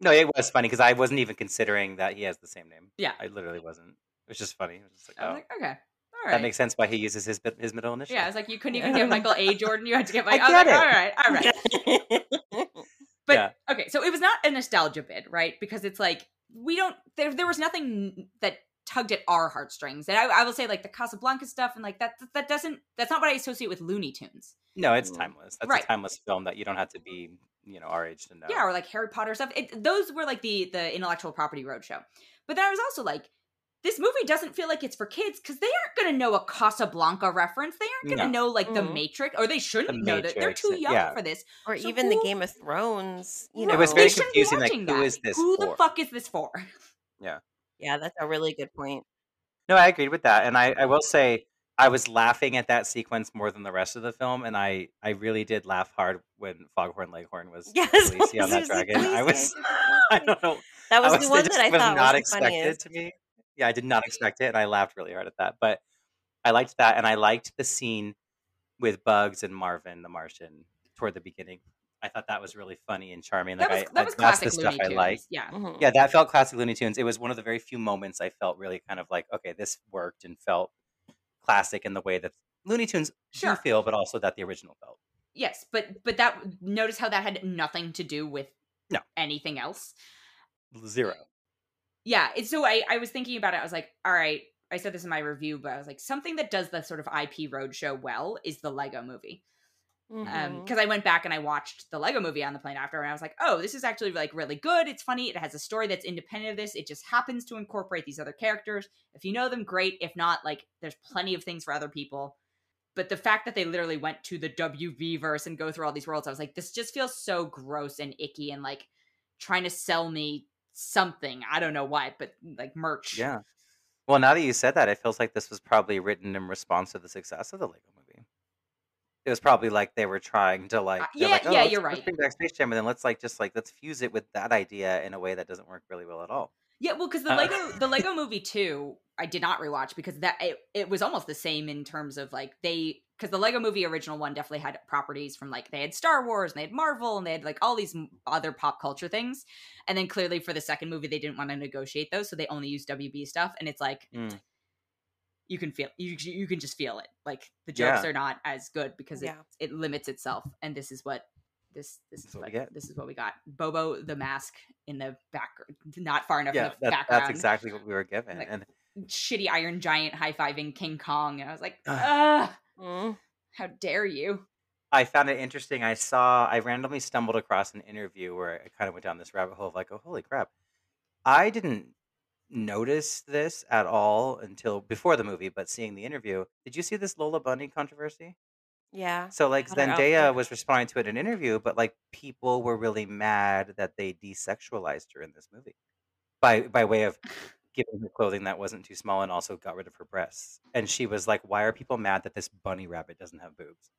No, it was funny because I wasn't even considering that he has the same name. Yeah. I literally wasn't. It was just funny. It was just like, I oh, was like, okay. All right. that makes sense why he uses his his middle initial. yeah, I was like, you couldn't even get Michael A. Jordan. You had to get I Michael. I was like, get all right, all right. But Yeah. okay, so it was not a nostalgia bid, right? Because it's like we don't there there was nothing that tugged at our heartstrings. And I, I will say like the Casablanca stuff and like that that doesn't that's not what I associate with Looney Tunes. No, it's Mm. timeless. That's Right. a timeless film that you don't have to be, you know, our age to know. Yeah, or like Harry Potter stuff. It, those were like the the intellectual property roadshow. But then I was also like, this movie doesn't feel like it's for kids because they aren't going to know a Casablanca reference. They aren't going to know like the Mhm. Matrix, or they shouldn't know that. They're too young yeah. for this. Or So even the Game of Thrones. You know, It was They very shouldn't be confusing, like, watching who that. is this Who the fuck is this for? yeah, Yeah, that's a really good point. No, I agreed with that, and I, I will say I was laughing at that sequence more than the rest of the film, and I, I really did laugh hard when Foghorn Leghorn was Yes, on that dragon. I was, I I don't know, That was, I the one that I was thought not was the expected funniest. to me. Yeah, I did not expect it, and I laughed really hard at that. But I liked that, and I liked the scene with Bugs and Marvin the Martian toward the beginning. I thought that was really funny and charming. Like that was I, that was that's classic the stuff I like. Yeah. Mhm. Yeah, that felt classic Looney Tunes. It was one of the very few moments I felt really kind of like, okay, this worked and felt classic in the way that Looney Tunes Sure. do feel, but also that the original felt. Yes, but but that notice how that had nothing to do with No. anything else. Zero. Yeah, it's so I I was thinking about it. I was like, all right, I said this in my review, but I was like, something that does the sort of IP roadshow well is the Lego movie. Um, Mhm. because I went back and I watched the Lego movie on the plane after, and I was like, oh, this is actually like really good. It's funny. It has a story that's independent of this. It just happens to incorporate these other characters. If you know them, great. If not, like, there's plenty of things for other people. But the fact that they literally went to the WV verse and go through all these worlds, I was like, this just feels so gross and icky and like trying to sell me something. I don't know why, but like merch. Yeah. Well, now that you said that, it feels like this was probably written in response to the success of the Lego movie. It was probably like they were trying to like, Uh, yeah, like, oh, yeah, you're right. bring back Space Jam, and then let's like just like let's fuse it with that idea in a way that doesn't work really well at all. Yeah, well, because the Uh, Lego the Lego Movie too, I did not rewatch because that it, it was almost the same in terms of like they because the Lego Movie original one definitely had properties from like they had Star Wars and they had Marvel and they had like all these other pop culture things, and then clearly for the second movie they didn't want to negotiate those, so they only used WB stuff, and it's like Mm. you can feel you you can just feel it like the jokes Yeah. are not as good because Yeah. it it limits itself, and this is what. This this This is is what what we this is what we got. Bobo the mask in the back, not far enough Yeah, in the that, background that's exactly what we were given. Like- and shitty Iron Giant high fiving King Kong. And I was like, Ugh. Mm. how dare you? I found it interesting. I saw, I randomly stumbled across an interview where I kind of went down this rabbit hole of like, oh, holy crap. I didn't notice this at all until before the movie, but seeing the interview. Did you see this Lola Bunny controversy? Yeah. So, like, I don't know. Zendaya was responding to it in an interview, but like, people were really mad that they desexualized her in this movie by by way of giving her clothing that wasn't too small and also got rid of her breasts. And she was like, why are people mad that this bunny rabbit doesn't have boobs?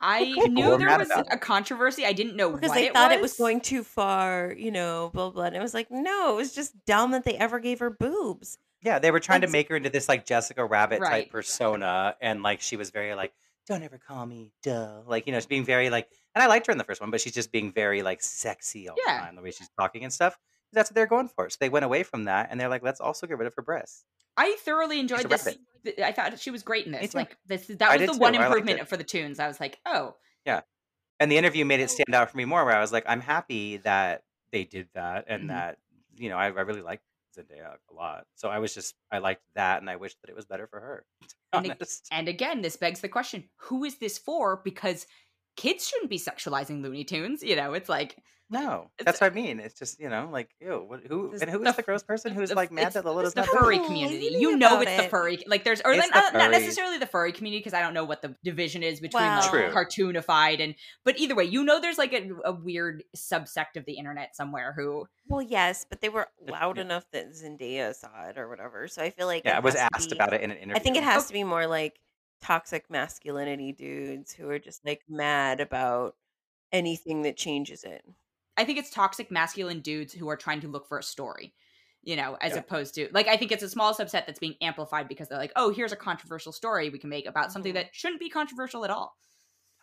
I People knew there was a controversy. I didn't know Because what they it thought was. it was going too far, you know, blah blah. And it was like, no, it was just dumb that they ever gave her boobs. Yeah, they were trying to make her into this like Jessica Rabbit Right. type persona, and like she was very like, "Don't ever call me duh," like you know, she's being very like, and I liked her in the first one, but she's just being very like sexy all Yeah. the time, the way she's talking and stuff. That's what they're going for. So they went away from that, and they're like, "Let's also get rid of her breasts." I thoroughly enjoyed this. rabbit. I thought she was great in this. Like this, that was the too. one improvement for the tunes. I was like, oh, yeah. And the interview made it stand out for me more, where I was like, "I'm happy that they did that, and Mhm. that you know, I, I really liked Zendaya a lot. So I was just, I liked that, and I wish that it was better for her. And and again, this begs the question: Who is this for? Because kids shouldn't be sexualizing Looney Tunes. You know, it's like No, It's- that's what I mean. It's just you know, like ew. What, who This- and who the is the gross person who's the- like mad it's- that Lola's it's the not furry? Oh, community. leave You know about it's the it. furry like there's or It's then, the not, not furry. necessarily the furry community because I don't know what the division is between Well- like True. cartoonified and but either way, you know there's like a, a weird subsect of the internet somewhere who Well, yes, but they were But- loud yeah. enough that Zendaya saw it or whatever. So I feel like Yeah, I was asked be- about it in an interview. I think it has Oh. to be more like toxic masculinity dudes who are just like mad about anything that changes it. I think it's toxic masculine dudes who are trying to look for a story. You know, as Yeah. opposed to like I think it's a small subset that's being amplified because they're like, oh, here's a controversial story we can make about something Mhm. that shouldn't be controversial at all.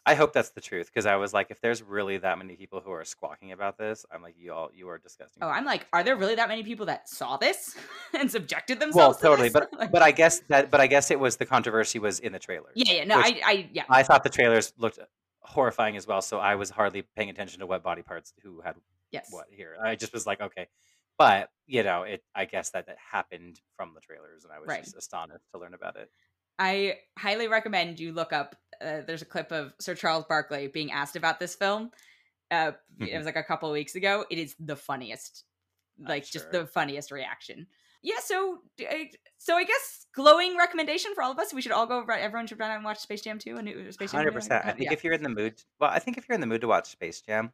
I hope that's the truth because I was like, if there's really that many people who are squawking about this, I'm like, you all, you are disgusting. Oh, I'm like, are there really that many people that saw this and subjected well, themselves? to totally, this? but Like- but I guess that, but I guess it was the controversy was in the trailer. yeah, yeah, no, I, I, yeah, I thought the trailers looked horrifying as well, so I was hardly paying attention to what body parts who had Yes. what here. I just was like, okay, but you know, it. I guess that that happened from the trailers, and I was Right. just astonished to learn about it. I highly recommend you look up. Uh, there's a clip of Sir Charles Barkley being asked about this film. Uh, it Mhm. was like a couple of weeks ago. It is the funniest, like just the funniest reaction. Yeah, so I- so I guess glowing recommendation for all of us. We should all go. right- Everyone should run out and watch Space Jam 2 and new Space Jam. Hundred percent. I Uh, think yeah. if you're in the mood, well, I think if you're in the mood to watch Space Jam,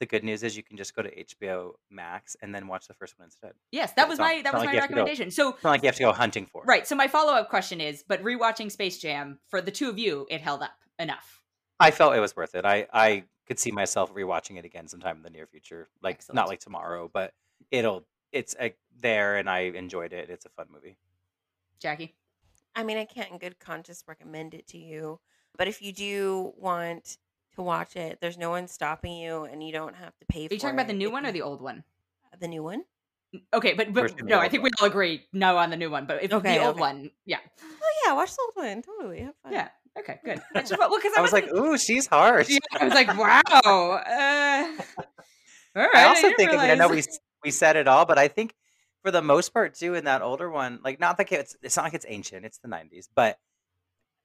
the good news is you can just go to HBO Max and then watch the first one instead. yes, that was my that was like my to go- recommendation. So It's not like you have to go hunting for. it. right. So my follow up question is, but rewatching Space Jam for the two of you, it held up enough. I felt it was worth it. I I could see myself rewatching it again sometime in the near future. Like Excellent. not like tomorrow, but it'll. It's uh, there, and I enjoyed it. It's a fun movie. Jackie, I mean, I can't in good conscience recommend it to you, but if you do want to watch it, there's no one stopping you, and you don't have to pay. are you talking about the new one or the old one? the new one? Okay, but, but First and the no, I old think we all agree no on the new one. But if Okay, the old okay. one, yeah, Oh yeah, watch the old one. Totally have fun. yeah, okay, good. I just well, because I, I was like, wasn't- "Ooh, she's harsh." yeah, I was like, wow. Uh, all right. I also didn't think, I mean, I know we realize- s- we said it all, but I think for the most part too, in that older one, like not like it's it's not like it's ancient, it's the '90s, but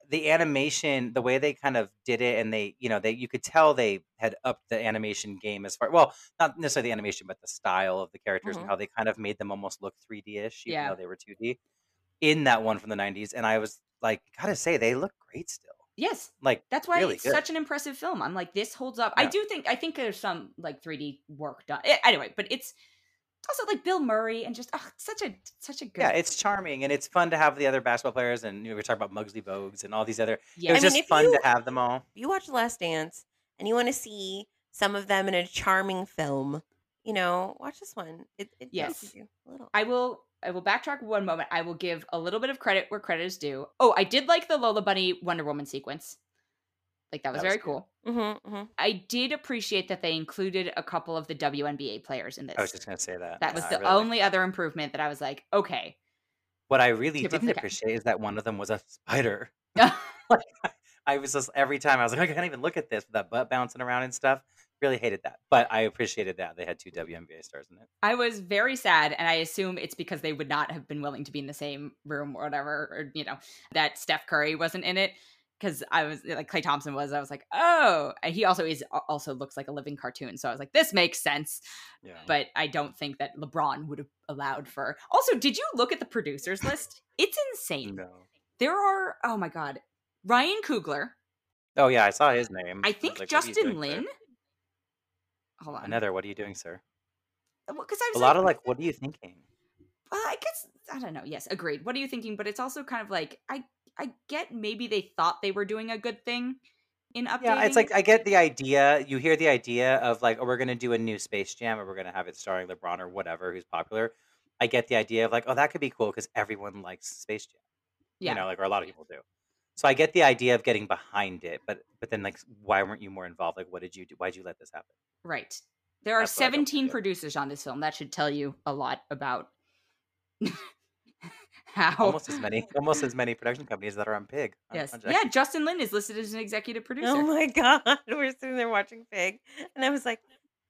the animation, the way they kind of did it, and they, you know, they you could tell they had upped the animation game as far well, not necessarily the animation, but the style of the characters Mhm. and how they kind of made them almost look 3D ish, even Yeah. though they were 2D. In that one from the '90s, and I was like, gotta say, they look great still. yes, Like that's why really it's good. such an impressive film. I'm like, this holds up. I do think I think there's some like 3D work done. eh, Anyway, but it's also like Bill Murray and just oh, such a such a good. yeah, it's charming and it's fun to have the other basketball players, and you know, we were talking about Muggsy Bogues and all these other. yeah. It was I mean, just if fun you- to have them all. If you watch The Last Dance and you want to see some of them in a charming film, you know, watch this one. It, it Yes. you a little. I will I will backtrack one moment. I will give a little bit of credit where credit is due. Oh, I did like the Lola Bunny Wonder Woman sequence. Like that was That very good. cool. Mm-hmm, mm-hmm. I did appreciate that they included a couple of the WNBA players in this. I was just gonna say that. that was the really only other improvement that I was like, okay. What I really didn't appreciate is that one of them was a spider. like I was just every time I was like, I can't even look at this with that butt bouncing around and stuff. Really hated that, but I appreciated that they had two WNBA stars in it. I was very sad, and I assume it's because they would not have been willing to be in the same room or whatever, or you know, that Steph Curry wasn't in it. Because I was like Klay Thompson was, I was like, oh, and he also is also looks like a living cartoon. So I was like, this makes sense. Yeah, But I don't think that LeBron would have allowed for. Also, did you look at the producers list? It's insane. no. There are, oh my god, Ryan Coogler. Oh yeah, I saw his name. I was think like, are you Justin sir? Lin. Hold on, Another. What are you doing, sir? Uh, because I A was lot of like, what are you thinking? Well, I guess I don't know. Yes, agreed. What are you thinking? But it's also kind of like I I get maybe they thought they were doing a good thing in updating. Yeah, it's like I get the idea. You hear the idea of like, oh, we're gonna do a new Space Jam, or we're gonna have it starring LeBron or whatever who's popular. I get the idea of like, oh, that could be cool because everyone likes Space Jam. yeah, You know, like or a lot of people do. So I get the idea of getting behind it, but but then like, why weren't you more involved? Like, what did you do? Why'd you let this happen? right. There are That's what I don't 17 producers on this film. That should tell you a lot about how. Almost as many, almost as many production companies that are on Pig. on- yes, Jack- yeah. Justin Lin is listed as an executive oh producer. Oh my god, we're sitting there watching Pig, and I was like,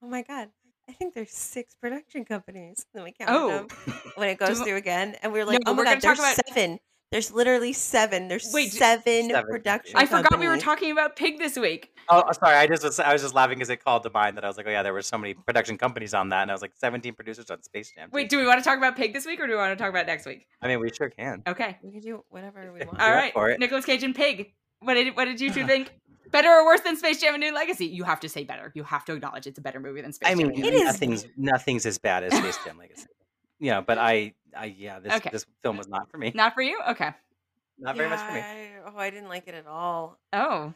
oh my god, I think there's six production companies. Then we counted Oh. them when it goes through again, and we are like, No, oh my god, there's about- seven. There's literally seven. There's Wait, seven, Seven production. I forgot we were talking about Pig this week. Oh, oh, sorry. I just was, I was just laughing because it called to mind that I was like, oh yeah, there were so many production companies on that, and I was like, seventeen producers on Space Jam. Wait, do we want to talk about Pig this week or do we want to talk about next week? I mean, we sure can. Okay. We can do whatever we want. You're All up right. for it. Nicholas Cage and Pig. What did what did you two think? Better or worse than Space Jam: A New Legacy? You have to say better. You have to acknowledge it's a better movie than Space I mean, A New It is- Legacy. nothing's nothing's as bad as Space Jam Legacy. Yeah, but I, I yeah, this Okay. this film was not for me. Not for you? Okay. Not very much for me. Yeah, I- oh, I didn't like it at all. Oh.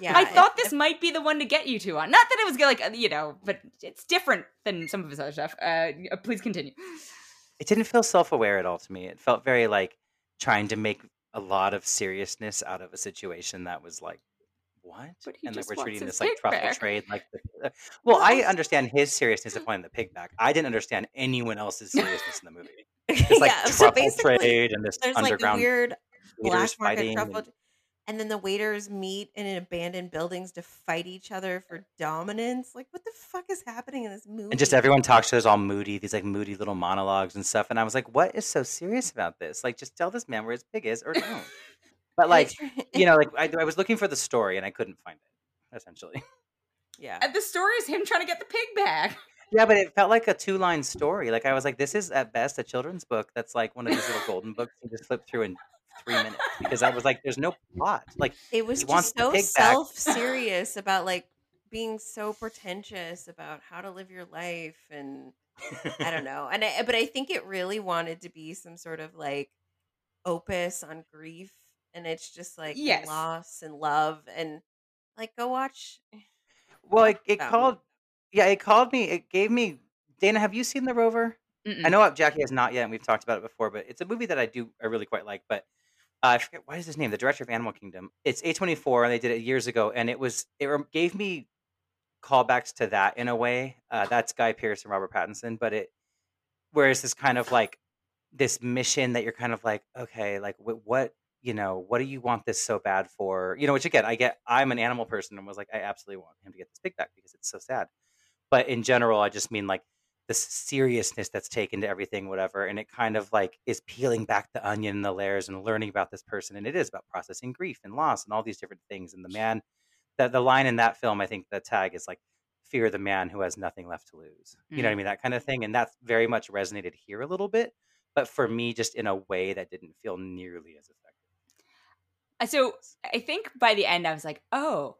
Yeah, I it- thought this might be the one to get you two on. Not that it was like, uh, you know, but it's different than some of his other stuff. Uh, uh, please continue. It didn't feel self-aware at all to me. It felt very like trying to make a lot of seriousness out of a situation that was like, what? But he and like we're treating this like truffle back. trade, like. The, uh, well, I understand his seriousness of wanting the pig back. I didn't understand anyone else's seriousness in the movie. It's like yeah, so truffle basically, trade and this there's like underground weird black market truffle, and- and then the waiters meet in an abandoned buildings to fight each other for dominance. Like, what the fuck is happening in this movie? And just everyone talks to us all moody, these like moody little monologues and stuff. And I was like, what is so serious about this? Like, just tell this man where his pig is or don't. But like, you know, like I, I was looking for the story and I couldn't find it, essentially. yeah. And the story is him trying to get the pig back. Yeah, but it felt like a two line story. Like I was like, this is at best a children's book that's like one of these little golden books you just flip through in three minutes. Because I was like, there's no plot. Like It was just so self serious about like being so pretentious about how to live your life and I don't know. And I, but I think it really wanted to be some sort of like opus on grief and it's just like Yes. loss and love and like go watch Well, it, it called, yeah, it called me. It gave me. Dana, have you seen The Rover? Mm-mm. I know Jackie has not yet, and we've talked about it before, but it's a movie that I do, I really quite like. But uh, I forget what is his name, the director of Animal Kingdom. It's A twenty four, and they did it years ago, and it was it gave me callbacks to that in a way. Uh, that's Guy Pearce and Robert Pattinson, but it whereas this kind of like this mission that you're kind of like, okay, like what, what you know, what do you want this so bad for? You know, which again, I get. I'm an animal person, and was like, I absolutely want him to get this pig back because it's so sad. But in general, I just mean like the seriousness that's taken to everything, whatever, and it kind of like is peeling back the onion and the layers and learning about this person, and it is about processing grief and loss and all these different things. And the man, that the line in that film, I think the tag is like fear the man who has nothing left to lose. You know what I Mm. mean? That kind of thing, and that's very much resonated here a little bit, but for me, just in a way that didn't feel nearly as effective. So I think by the end, I was like, oh,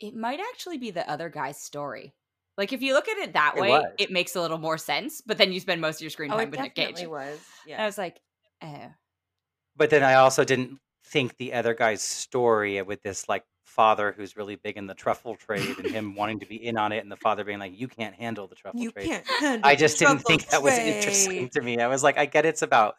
it might actually be the other guy's story. Like if you look at it that It way, was. it makes a little more sense. But then you spend most of your screen Oh, time it with Nick definitely Cage. was. And I was like, oh. but then I also didn't think the other guy's story with this like father who's really big in the truffle trade and him wanting to be in on it and the father being like you can't handle the truffle You trade. can't handle I the just didn't think that truffle was interesting to me. I was like, I get it's about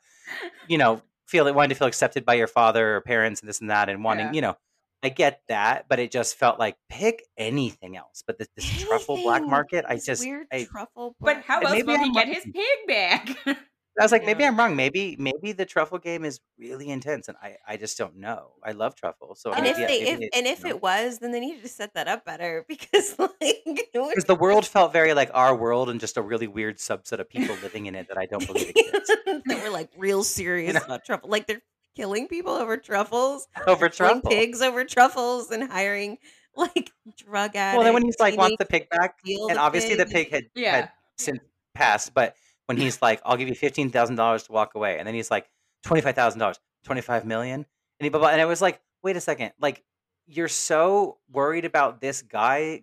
you know feel wanting to feel accepted by your father or parents and this and that and wanting Yeah. you know I get that, but it just felt like pick anything else. But this, this truffle black Anything. market, I just weird I, truffle. But how else maybe will he get his pig back? I was like, maybe I'm wrong. Maybe maybe the truffle game is really intense, and I I just don't know. I love truffle, so And maybe, if they, if, and if you know. it was, then they needed to set that up better because, like, because the world felt very like our world and just a really weird subset of people living in it that I don't believe exists that were like real serious know? about truffle. Like they're killing people over truffles, over killing truffle. pigs over truffles, and hiring like drug addicts. Well, then when he's like wants the pig back, and the obviously the pig. pig had Yeah. had since passed, but when he's like, "I'll give you fifteen thousand dollars to walk away," and then he's like, twenty five thousand dollars, twenty five million, and he blah, blah, and I was like, wait a second, like you're so worried about this guy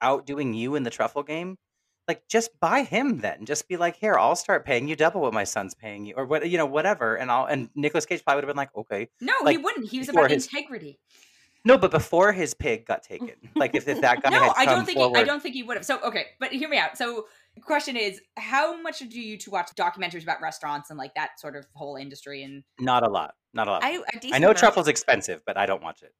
outdoing you in the truffle game. Like, just buy him then. Just be like, here, I'll start paying you double what my son's paying you, or what, you know, whatever. And I'll and Nicolas Cage probably would have been like, okay, no, he wouldn't. He was about his- integrity. no, but before his pig got taken, like if, if that guy No, had I don't think he, I don't think he would have. So okay, but hear me out. So question is, how much do you to watch documentaries about restaurants and like that sort of whole industry? And not a lot, not a lot. I, a I know amount. truffle's expensive, but I don't watch it.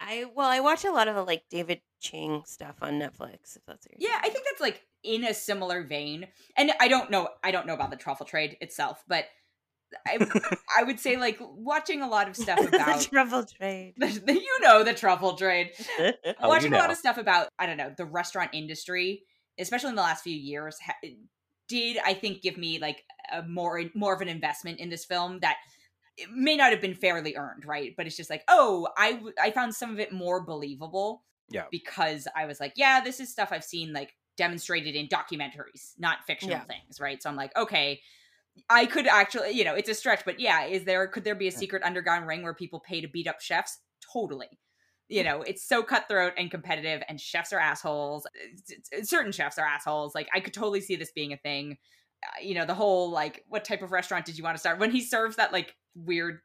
I well, I watch a lot of the like David Chang stuff on Netflix. If that's what you're yeah, I think that's like in a similar vein. And I don't know, I don't know about the truffle trade itself, but I, I would say like watching a lot of stuff the about. truffle trade. The, the- you know the truffle trade. Oh, watching you a lot of stuff about I don't know the restaurant industry, especially in the last few years, ha- did I think give me like a more more of an investment in this film that it may not have been fairly earned, right? But it's just like, oh, I w- I found some of it more believable Yeah. because I was like, yeah, this is stuff I've seen like demonstrated in documentaries, not fictional Yeah. things, right? So I'm like, okay. I could actually, you know, it's a stretch, but yeah, is there could there be a secret underground ring where people pay to beat up chefs? Totally you know it's so cutthroat and competitive and chefs are assholes It's- it's- certain chefs are assholes like i could totally see this being a thing uh, you know the whole like what type of restaurant did you want to start when he serves that like weird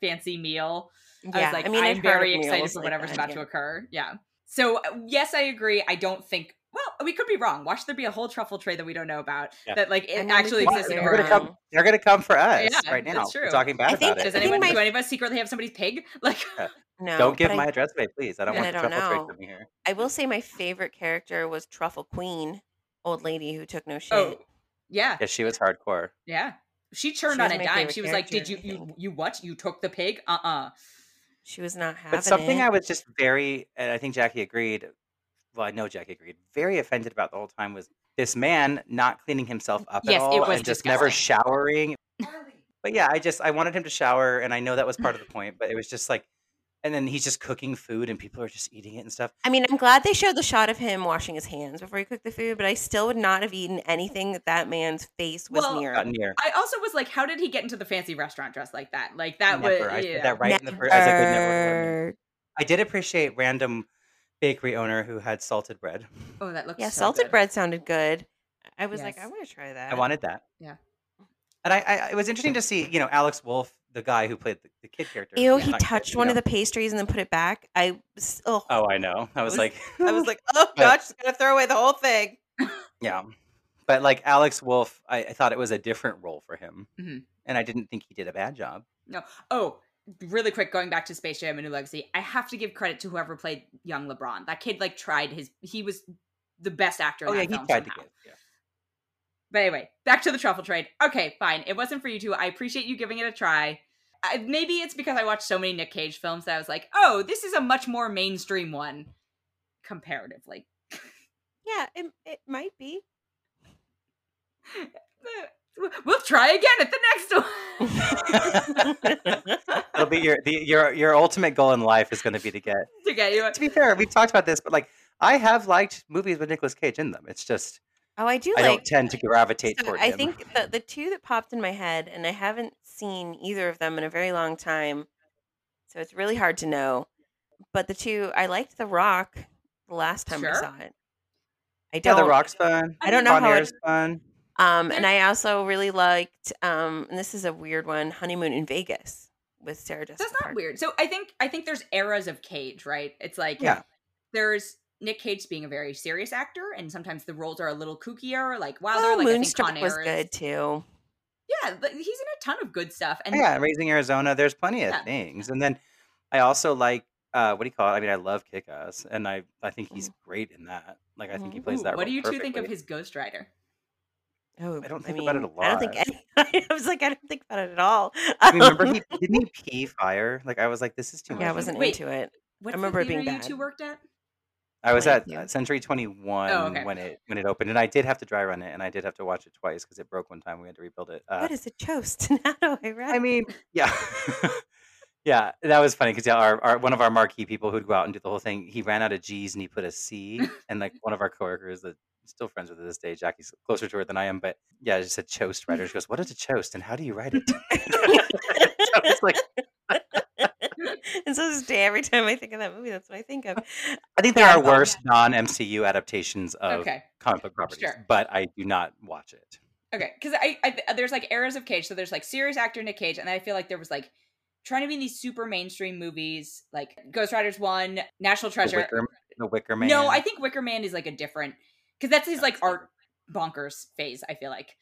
fancy meal i was like I mean, i'm I've very excited meals for like whatever's that, about yeah. to occur yeah so uh, yes i agree i don't think well we could be wrong watch there be a whole truffle trade that we don't know about Yeah. that like I it mean, actually could exists in the They're gonna world come. They're gonna come for us Yeah, right now. that's We're true. talking bad I think about does it. I think anyone my- do any of us secretly have somebody's pig like No, don't give but my I, address away, please. I don't I want the don't truffle trade know. here. I will say my favorite character was Truffle Queen, old lady who took no shit. oh yeah Yeah, she was hardcore. Yeah. She turned She on was a my dime. favorite She was like, "Did you I you think. you what? You took the pig? Uh-uh." She was not having But something it. I was just very, and I think Jackie agreed. Well, I know Jackie agreed. Very offended about the whole time was this man not cleaning himself up Yes, at it all was and just never disgusting. showering. But yeah, I just I wanted him to shower, and I know that was part of the point. But it was just like, and then he's just cooking food, and people are just eating it and stuff. I mean, I'm glad they showed the shot of him washing his hands before he cooked the food, but I still would not have eaten anything that that man's face was Well, near. Got near. I also was like, how did he get into the fancy restaurant dressed like that? Like that Never. was I yeah. that right in the first. I was like, never. Never. I did appreciate random bakery owner who had salted bread. Oh, that looks Yeah, so salted good. bread sounded good. I was like, I want to try that. I wanted that. Yeah. And I, I, it was interesting to see, you know, Alex Wolff, the guy who played the, the kid character. Ew, he not kid, touched you one of the pastries and then put it back. I was, oh, Oh, I know. I was was- like, I was like, oh But- gosh, just gonna throw away the whole thing. yeah. But like Alex Wolff, I, I thought it was a different role for him, Mhm. and I didn't think he did a bad job. No. Oh, really quick, going back to Space Jam: A New Legacy, I have to give credit to whoever played young LeBron. That kid like tried his. He was the best actor. In Oh that yeah, he film tried somehow. to give. Yeah. But anyway, back to the truffle trade. Okay, fine. It wasn't for you two. I appreciate you giving it a try. I, maybe it's because I watched so many Nick Cage films that I was like, oh, this is a much more mainstream one, comparatively. Yeah, it, it might be. We'll try again at the next one. It'll be your the, your your ultimate goal in life is going to be to get. to get you. To be fair, we've talked about this, but like I have liked movies with Nicolas Cage in them. It's just oh, I do I like. don't tend to gravitate so toward I him. think the the two that popped in my head, and I haven't seen either of them in a very long time, so it's really hard to know. But the two I liked The Rock the last time I Sure. saw it. I yeah, don't. The Rock's fun. I don't know Con how it- Air's fun. Um, and I also really liked. Um, and this is a weird one. Honeymoon in Vegas with Sarah Jessica. That's not Parker. weird. So I think I think there's eras of Cage, right? It's like Yeah. there's Nick Cage being a very serious actor, and sometimes the roles are a little kookier, like Wilder. Oh, like I think Moonstruck Con was good too. Yeah, but he's in a ton of good stuff, and yeah, Raising Arizona. There's plenty of Yeah. things, and then I also like uh, what do you call it? I mean, I love Kick Ass, and I I think he's great in that. Like, I think he Mhm. plays Ooh, that. what do role you two think of his Ghost Rider? Oh, I don't think about it a I don't think any. I was like, I don't think about it at all. I mean, remember he didn't he pee fire? Like I was like, this is too much. yeah, I wasn't me. Wait. into it. What's remember it being theater you bad. two worked at? I was at uh, Century Twenty One Oh, okay. when it when it opened, and I did have to dry run it, and I did have to watch it twice because it broke one time. We had to rebuild it. Uh, what is a toast? How do I? I mean, yeah, yeah, that was funny because yeah, our, our one of our marquee people who'd go out and do the whole thing, he ran out of G's and he put a C, and like one of our coworkers that I'm still friends with to this day, Jackie's closer to her than I am, but yeah, just said choast writer. She goes, "What is a choast, and how do you write it?" I was like, and so this day, every time I think of that movie, that's what I think of. I think there Yeah, are worse non MCU adaptations of Okay, comic book properties, Sure. but I do not watch it. okay, because I, I there's like eras of Cage. So there's like serious actor Nick Cage, and I feel like there was like trying to be in these super mainstream movies, like Ghost Riders One, National The Treasure. Wicker, the Wicker Man. No, I think Wicker Man is like a different because that's his like art bonkers phase. I feel like,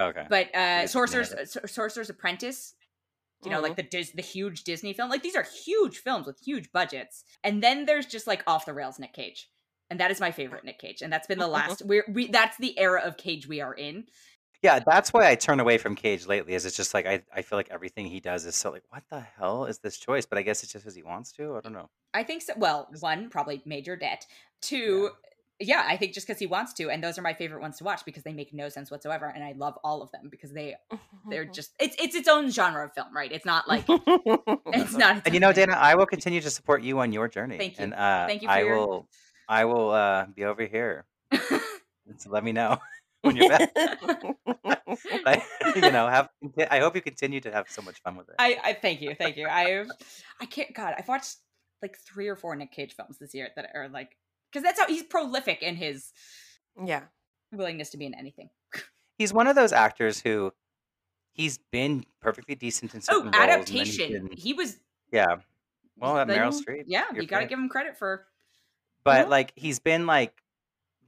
okay. but uh, Sorcerer's Sorcerer's Apprentice. You know, Mhm. like the Dis- the huge Disney film. Like these are huge films with huge budgets. And then there's just like off the rails Nick Cage, and that is my favorite Nick Cage. And that's been the last. We're we that's the era of Cage we are in. Yeah, that's why I turn away from Cage lately. Is it's just like I, I feel like everything he does is so like what the hell is this choice? But I guess it's just because he wants to. I don't know. I think so. Well, one probably major debt. Two, yeah, I think just because he wants to, and those are my favorite ones to watch because they make no sense whatsoever, and I love all of them because they they're just it's it's its own genre of film, right? It's not like it's not. its And you know, thing. Dana, I will continue to support you on your journey. Thank you. And uh, Thank you for I your- will I will uh, be over here. so let me know when you're back. I, you know, have I hope you continue to have so much fun with it. I, I thank you, thank you. I've I can't. God, I've watched like three or four Nick Cage films this year that are like because that's how he's prolific in his yeah. willingness to be in anything. he's one of those actors who he's been perfectly decent in Oh, certain roles. and then he's adaptation. been- He was. yeah. Well, at then- Meryl Streep. Yeah, you're got to give him credit for. but like he's been like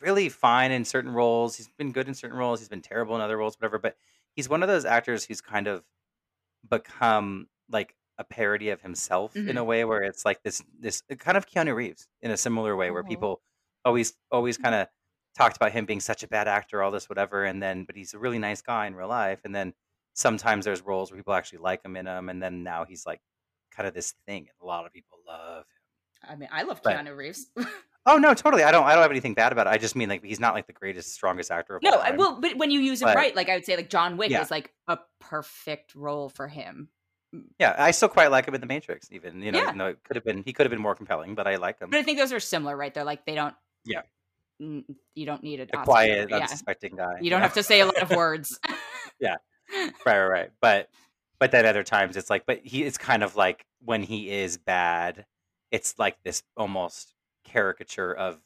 really fine in certain roles. He's been good in certain roles. He's been terrible in other roles, whatever. But he's one of those actors who's kind of become like a parody of himself in a mm-hmm. way where it's like this this uh, kind of Keanu Reeves in a similar way where Mhm. people always always mm-hmm. kind of talked about him being such a bad actor, all this whatever, and then but he's a really nice guy in real life, and then sometimes there's roles where people actually like him in them, and then now he's like kind of this thing. and A lot of people love him. I mean, I love But- Keanu Reeves. Oh no, totally. I don't. I don't have anything bad about it. I just mean like he's not like the greatest, strongest actor of no, all I well, but when you use it But- right, like I would say, like John Wick Yeah. is like a perfect role for him. Yeah, I still quite like him in The Matrix. Even you know, Yeah. even though it could have been he could have been more compelling, but I like him. But I think those are similar, right? They're like they don't. Yeah. n- You don't need a quiet, unsuspecting guy. You don't know? have to say a lot of words. Yeah, right, right, right. But but then other times it's like, but he it's kind of like when he is bad, it's like this almost caricature of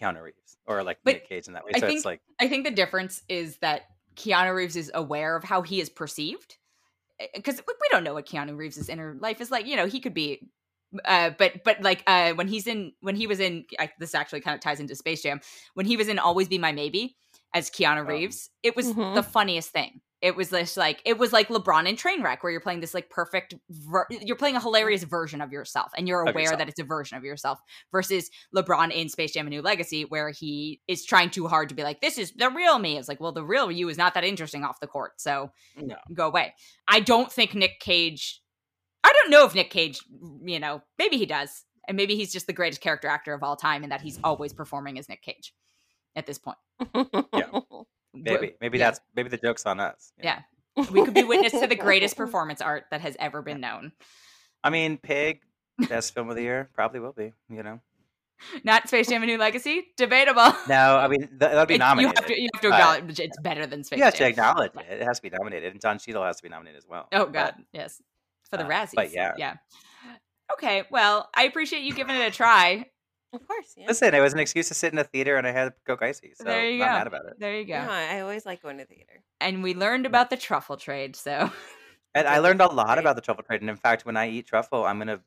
Keanu Reeves or like But Nick Cage in that way. I So think- it's like I think the difference is that Keanu Reeves is aware of how he is perceived. Because we don't know what Keanu Reeves' inner life is like. You know, he could be, uh, but but like uh, when he's in when he was in I, this actually kind of ties into Space Jam. When he was in Always Be My Maybe as Keanu Um, Reeves, it was Mhm. the funniest thing. It was this like it was like LeBron in Trainwreck, where you're playing this like perfect, ver- you're playing a hilarious version of yourself, and you're aware yourself. that it's a version of yourself. Versus LeBron in Space Jam: A New Legacy, where he is trying too hard to be like, "This is the real me." It's like, well, the real you is not that interesting off the court, so no. go away. I don't think Nick Cage. I don't know if Nick Cage, you know, maybe he does, and maybe he's just the greatest character actor of all time, and that he's always performing as Nick Cage at this point. Maybe maybe Yeah. that's maybe the joke's on us. know? Yeah. we could be witness to the greatest performance art that has ever been known. I mean, Pig, best film of the year, probably will be. You know. Not Space Jam: A New Legacy. Debatable. No, I mean th- that'll be It- you nominated. have to you have to but- acknowledge it's better than Space You have to acknowledge But- it. It has to be nominated, and Don Cheadle has to be nominated as well. Oh But- God, yes, for the uh, Razzies. but yeah. yeah. Okay, well, I appreciate you giving it a try. Of course, yeah. Listen, it was an excuse to sit in a theater, and I had to Coke ICEE, so There you not go. mad about it. There you go. Yeah, I always like going to theater. And we learned about the truffle trade. So And I learned a lot Great. about the truffle trade, and in fact, when I eat truffle, I'm gonna, I'm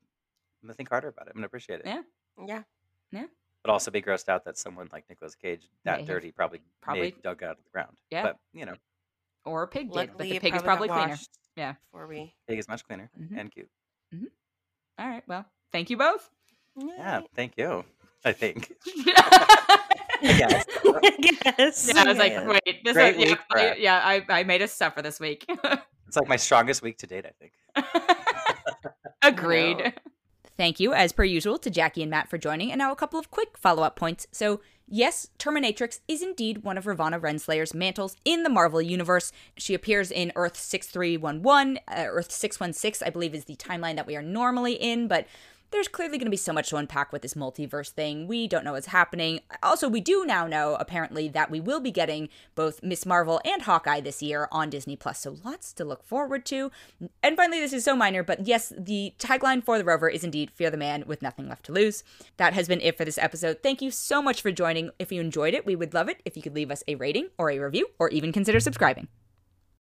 gonna think harder about it. I'm gonna appreciate it, Yeah. Yeah. Yeah. But also be grossed out that someone like Nicolas Cage, that have dirty, probably, probably- made dug out of the ground. Yeah. but you know, or a pig did, but the it pig is probably probably cleaner. Yeah. Before we. pig is much cleaner Mhm. and cute. All right. Well, thank you both. Yeah, thank you. I think. yeah, guess. yes. I was like, Yeah. wait, this Great is, yeah, week, I, yeah, I, I made us suffer this week. It's like my strongest week to date. I think. Agreed. Thank you, as per usual, to Jackie and Matt for joining. And now a couple of quick follow up points. So, yes, Terminatrix is indeed one of Ravonna Renslayer's mantles in the Marvel Universe. She appears in Earth 6311. Uh, Earth 616, I believe, is the timeline that we are normally in, but there's clearly going to be so much to unpack with this multiverse thing. We don't know what's happening. Also, we do now know, apparently, that we will be getting both Ms. Marvel and Hawkeye this year on Disney Plus. So lots to look forward to. And finally, this is so minor, but yes, the tagline for The Rover is indeed Fear the Man with nothing left to lose. That has been it for this episode. Thank you so much for joining. If you enjoyed it, we would love it if you could leave us a rating or a review or even consider subscribing.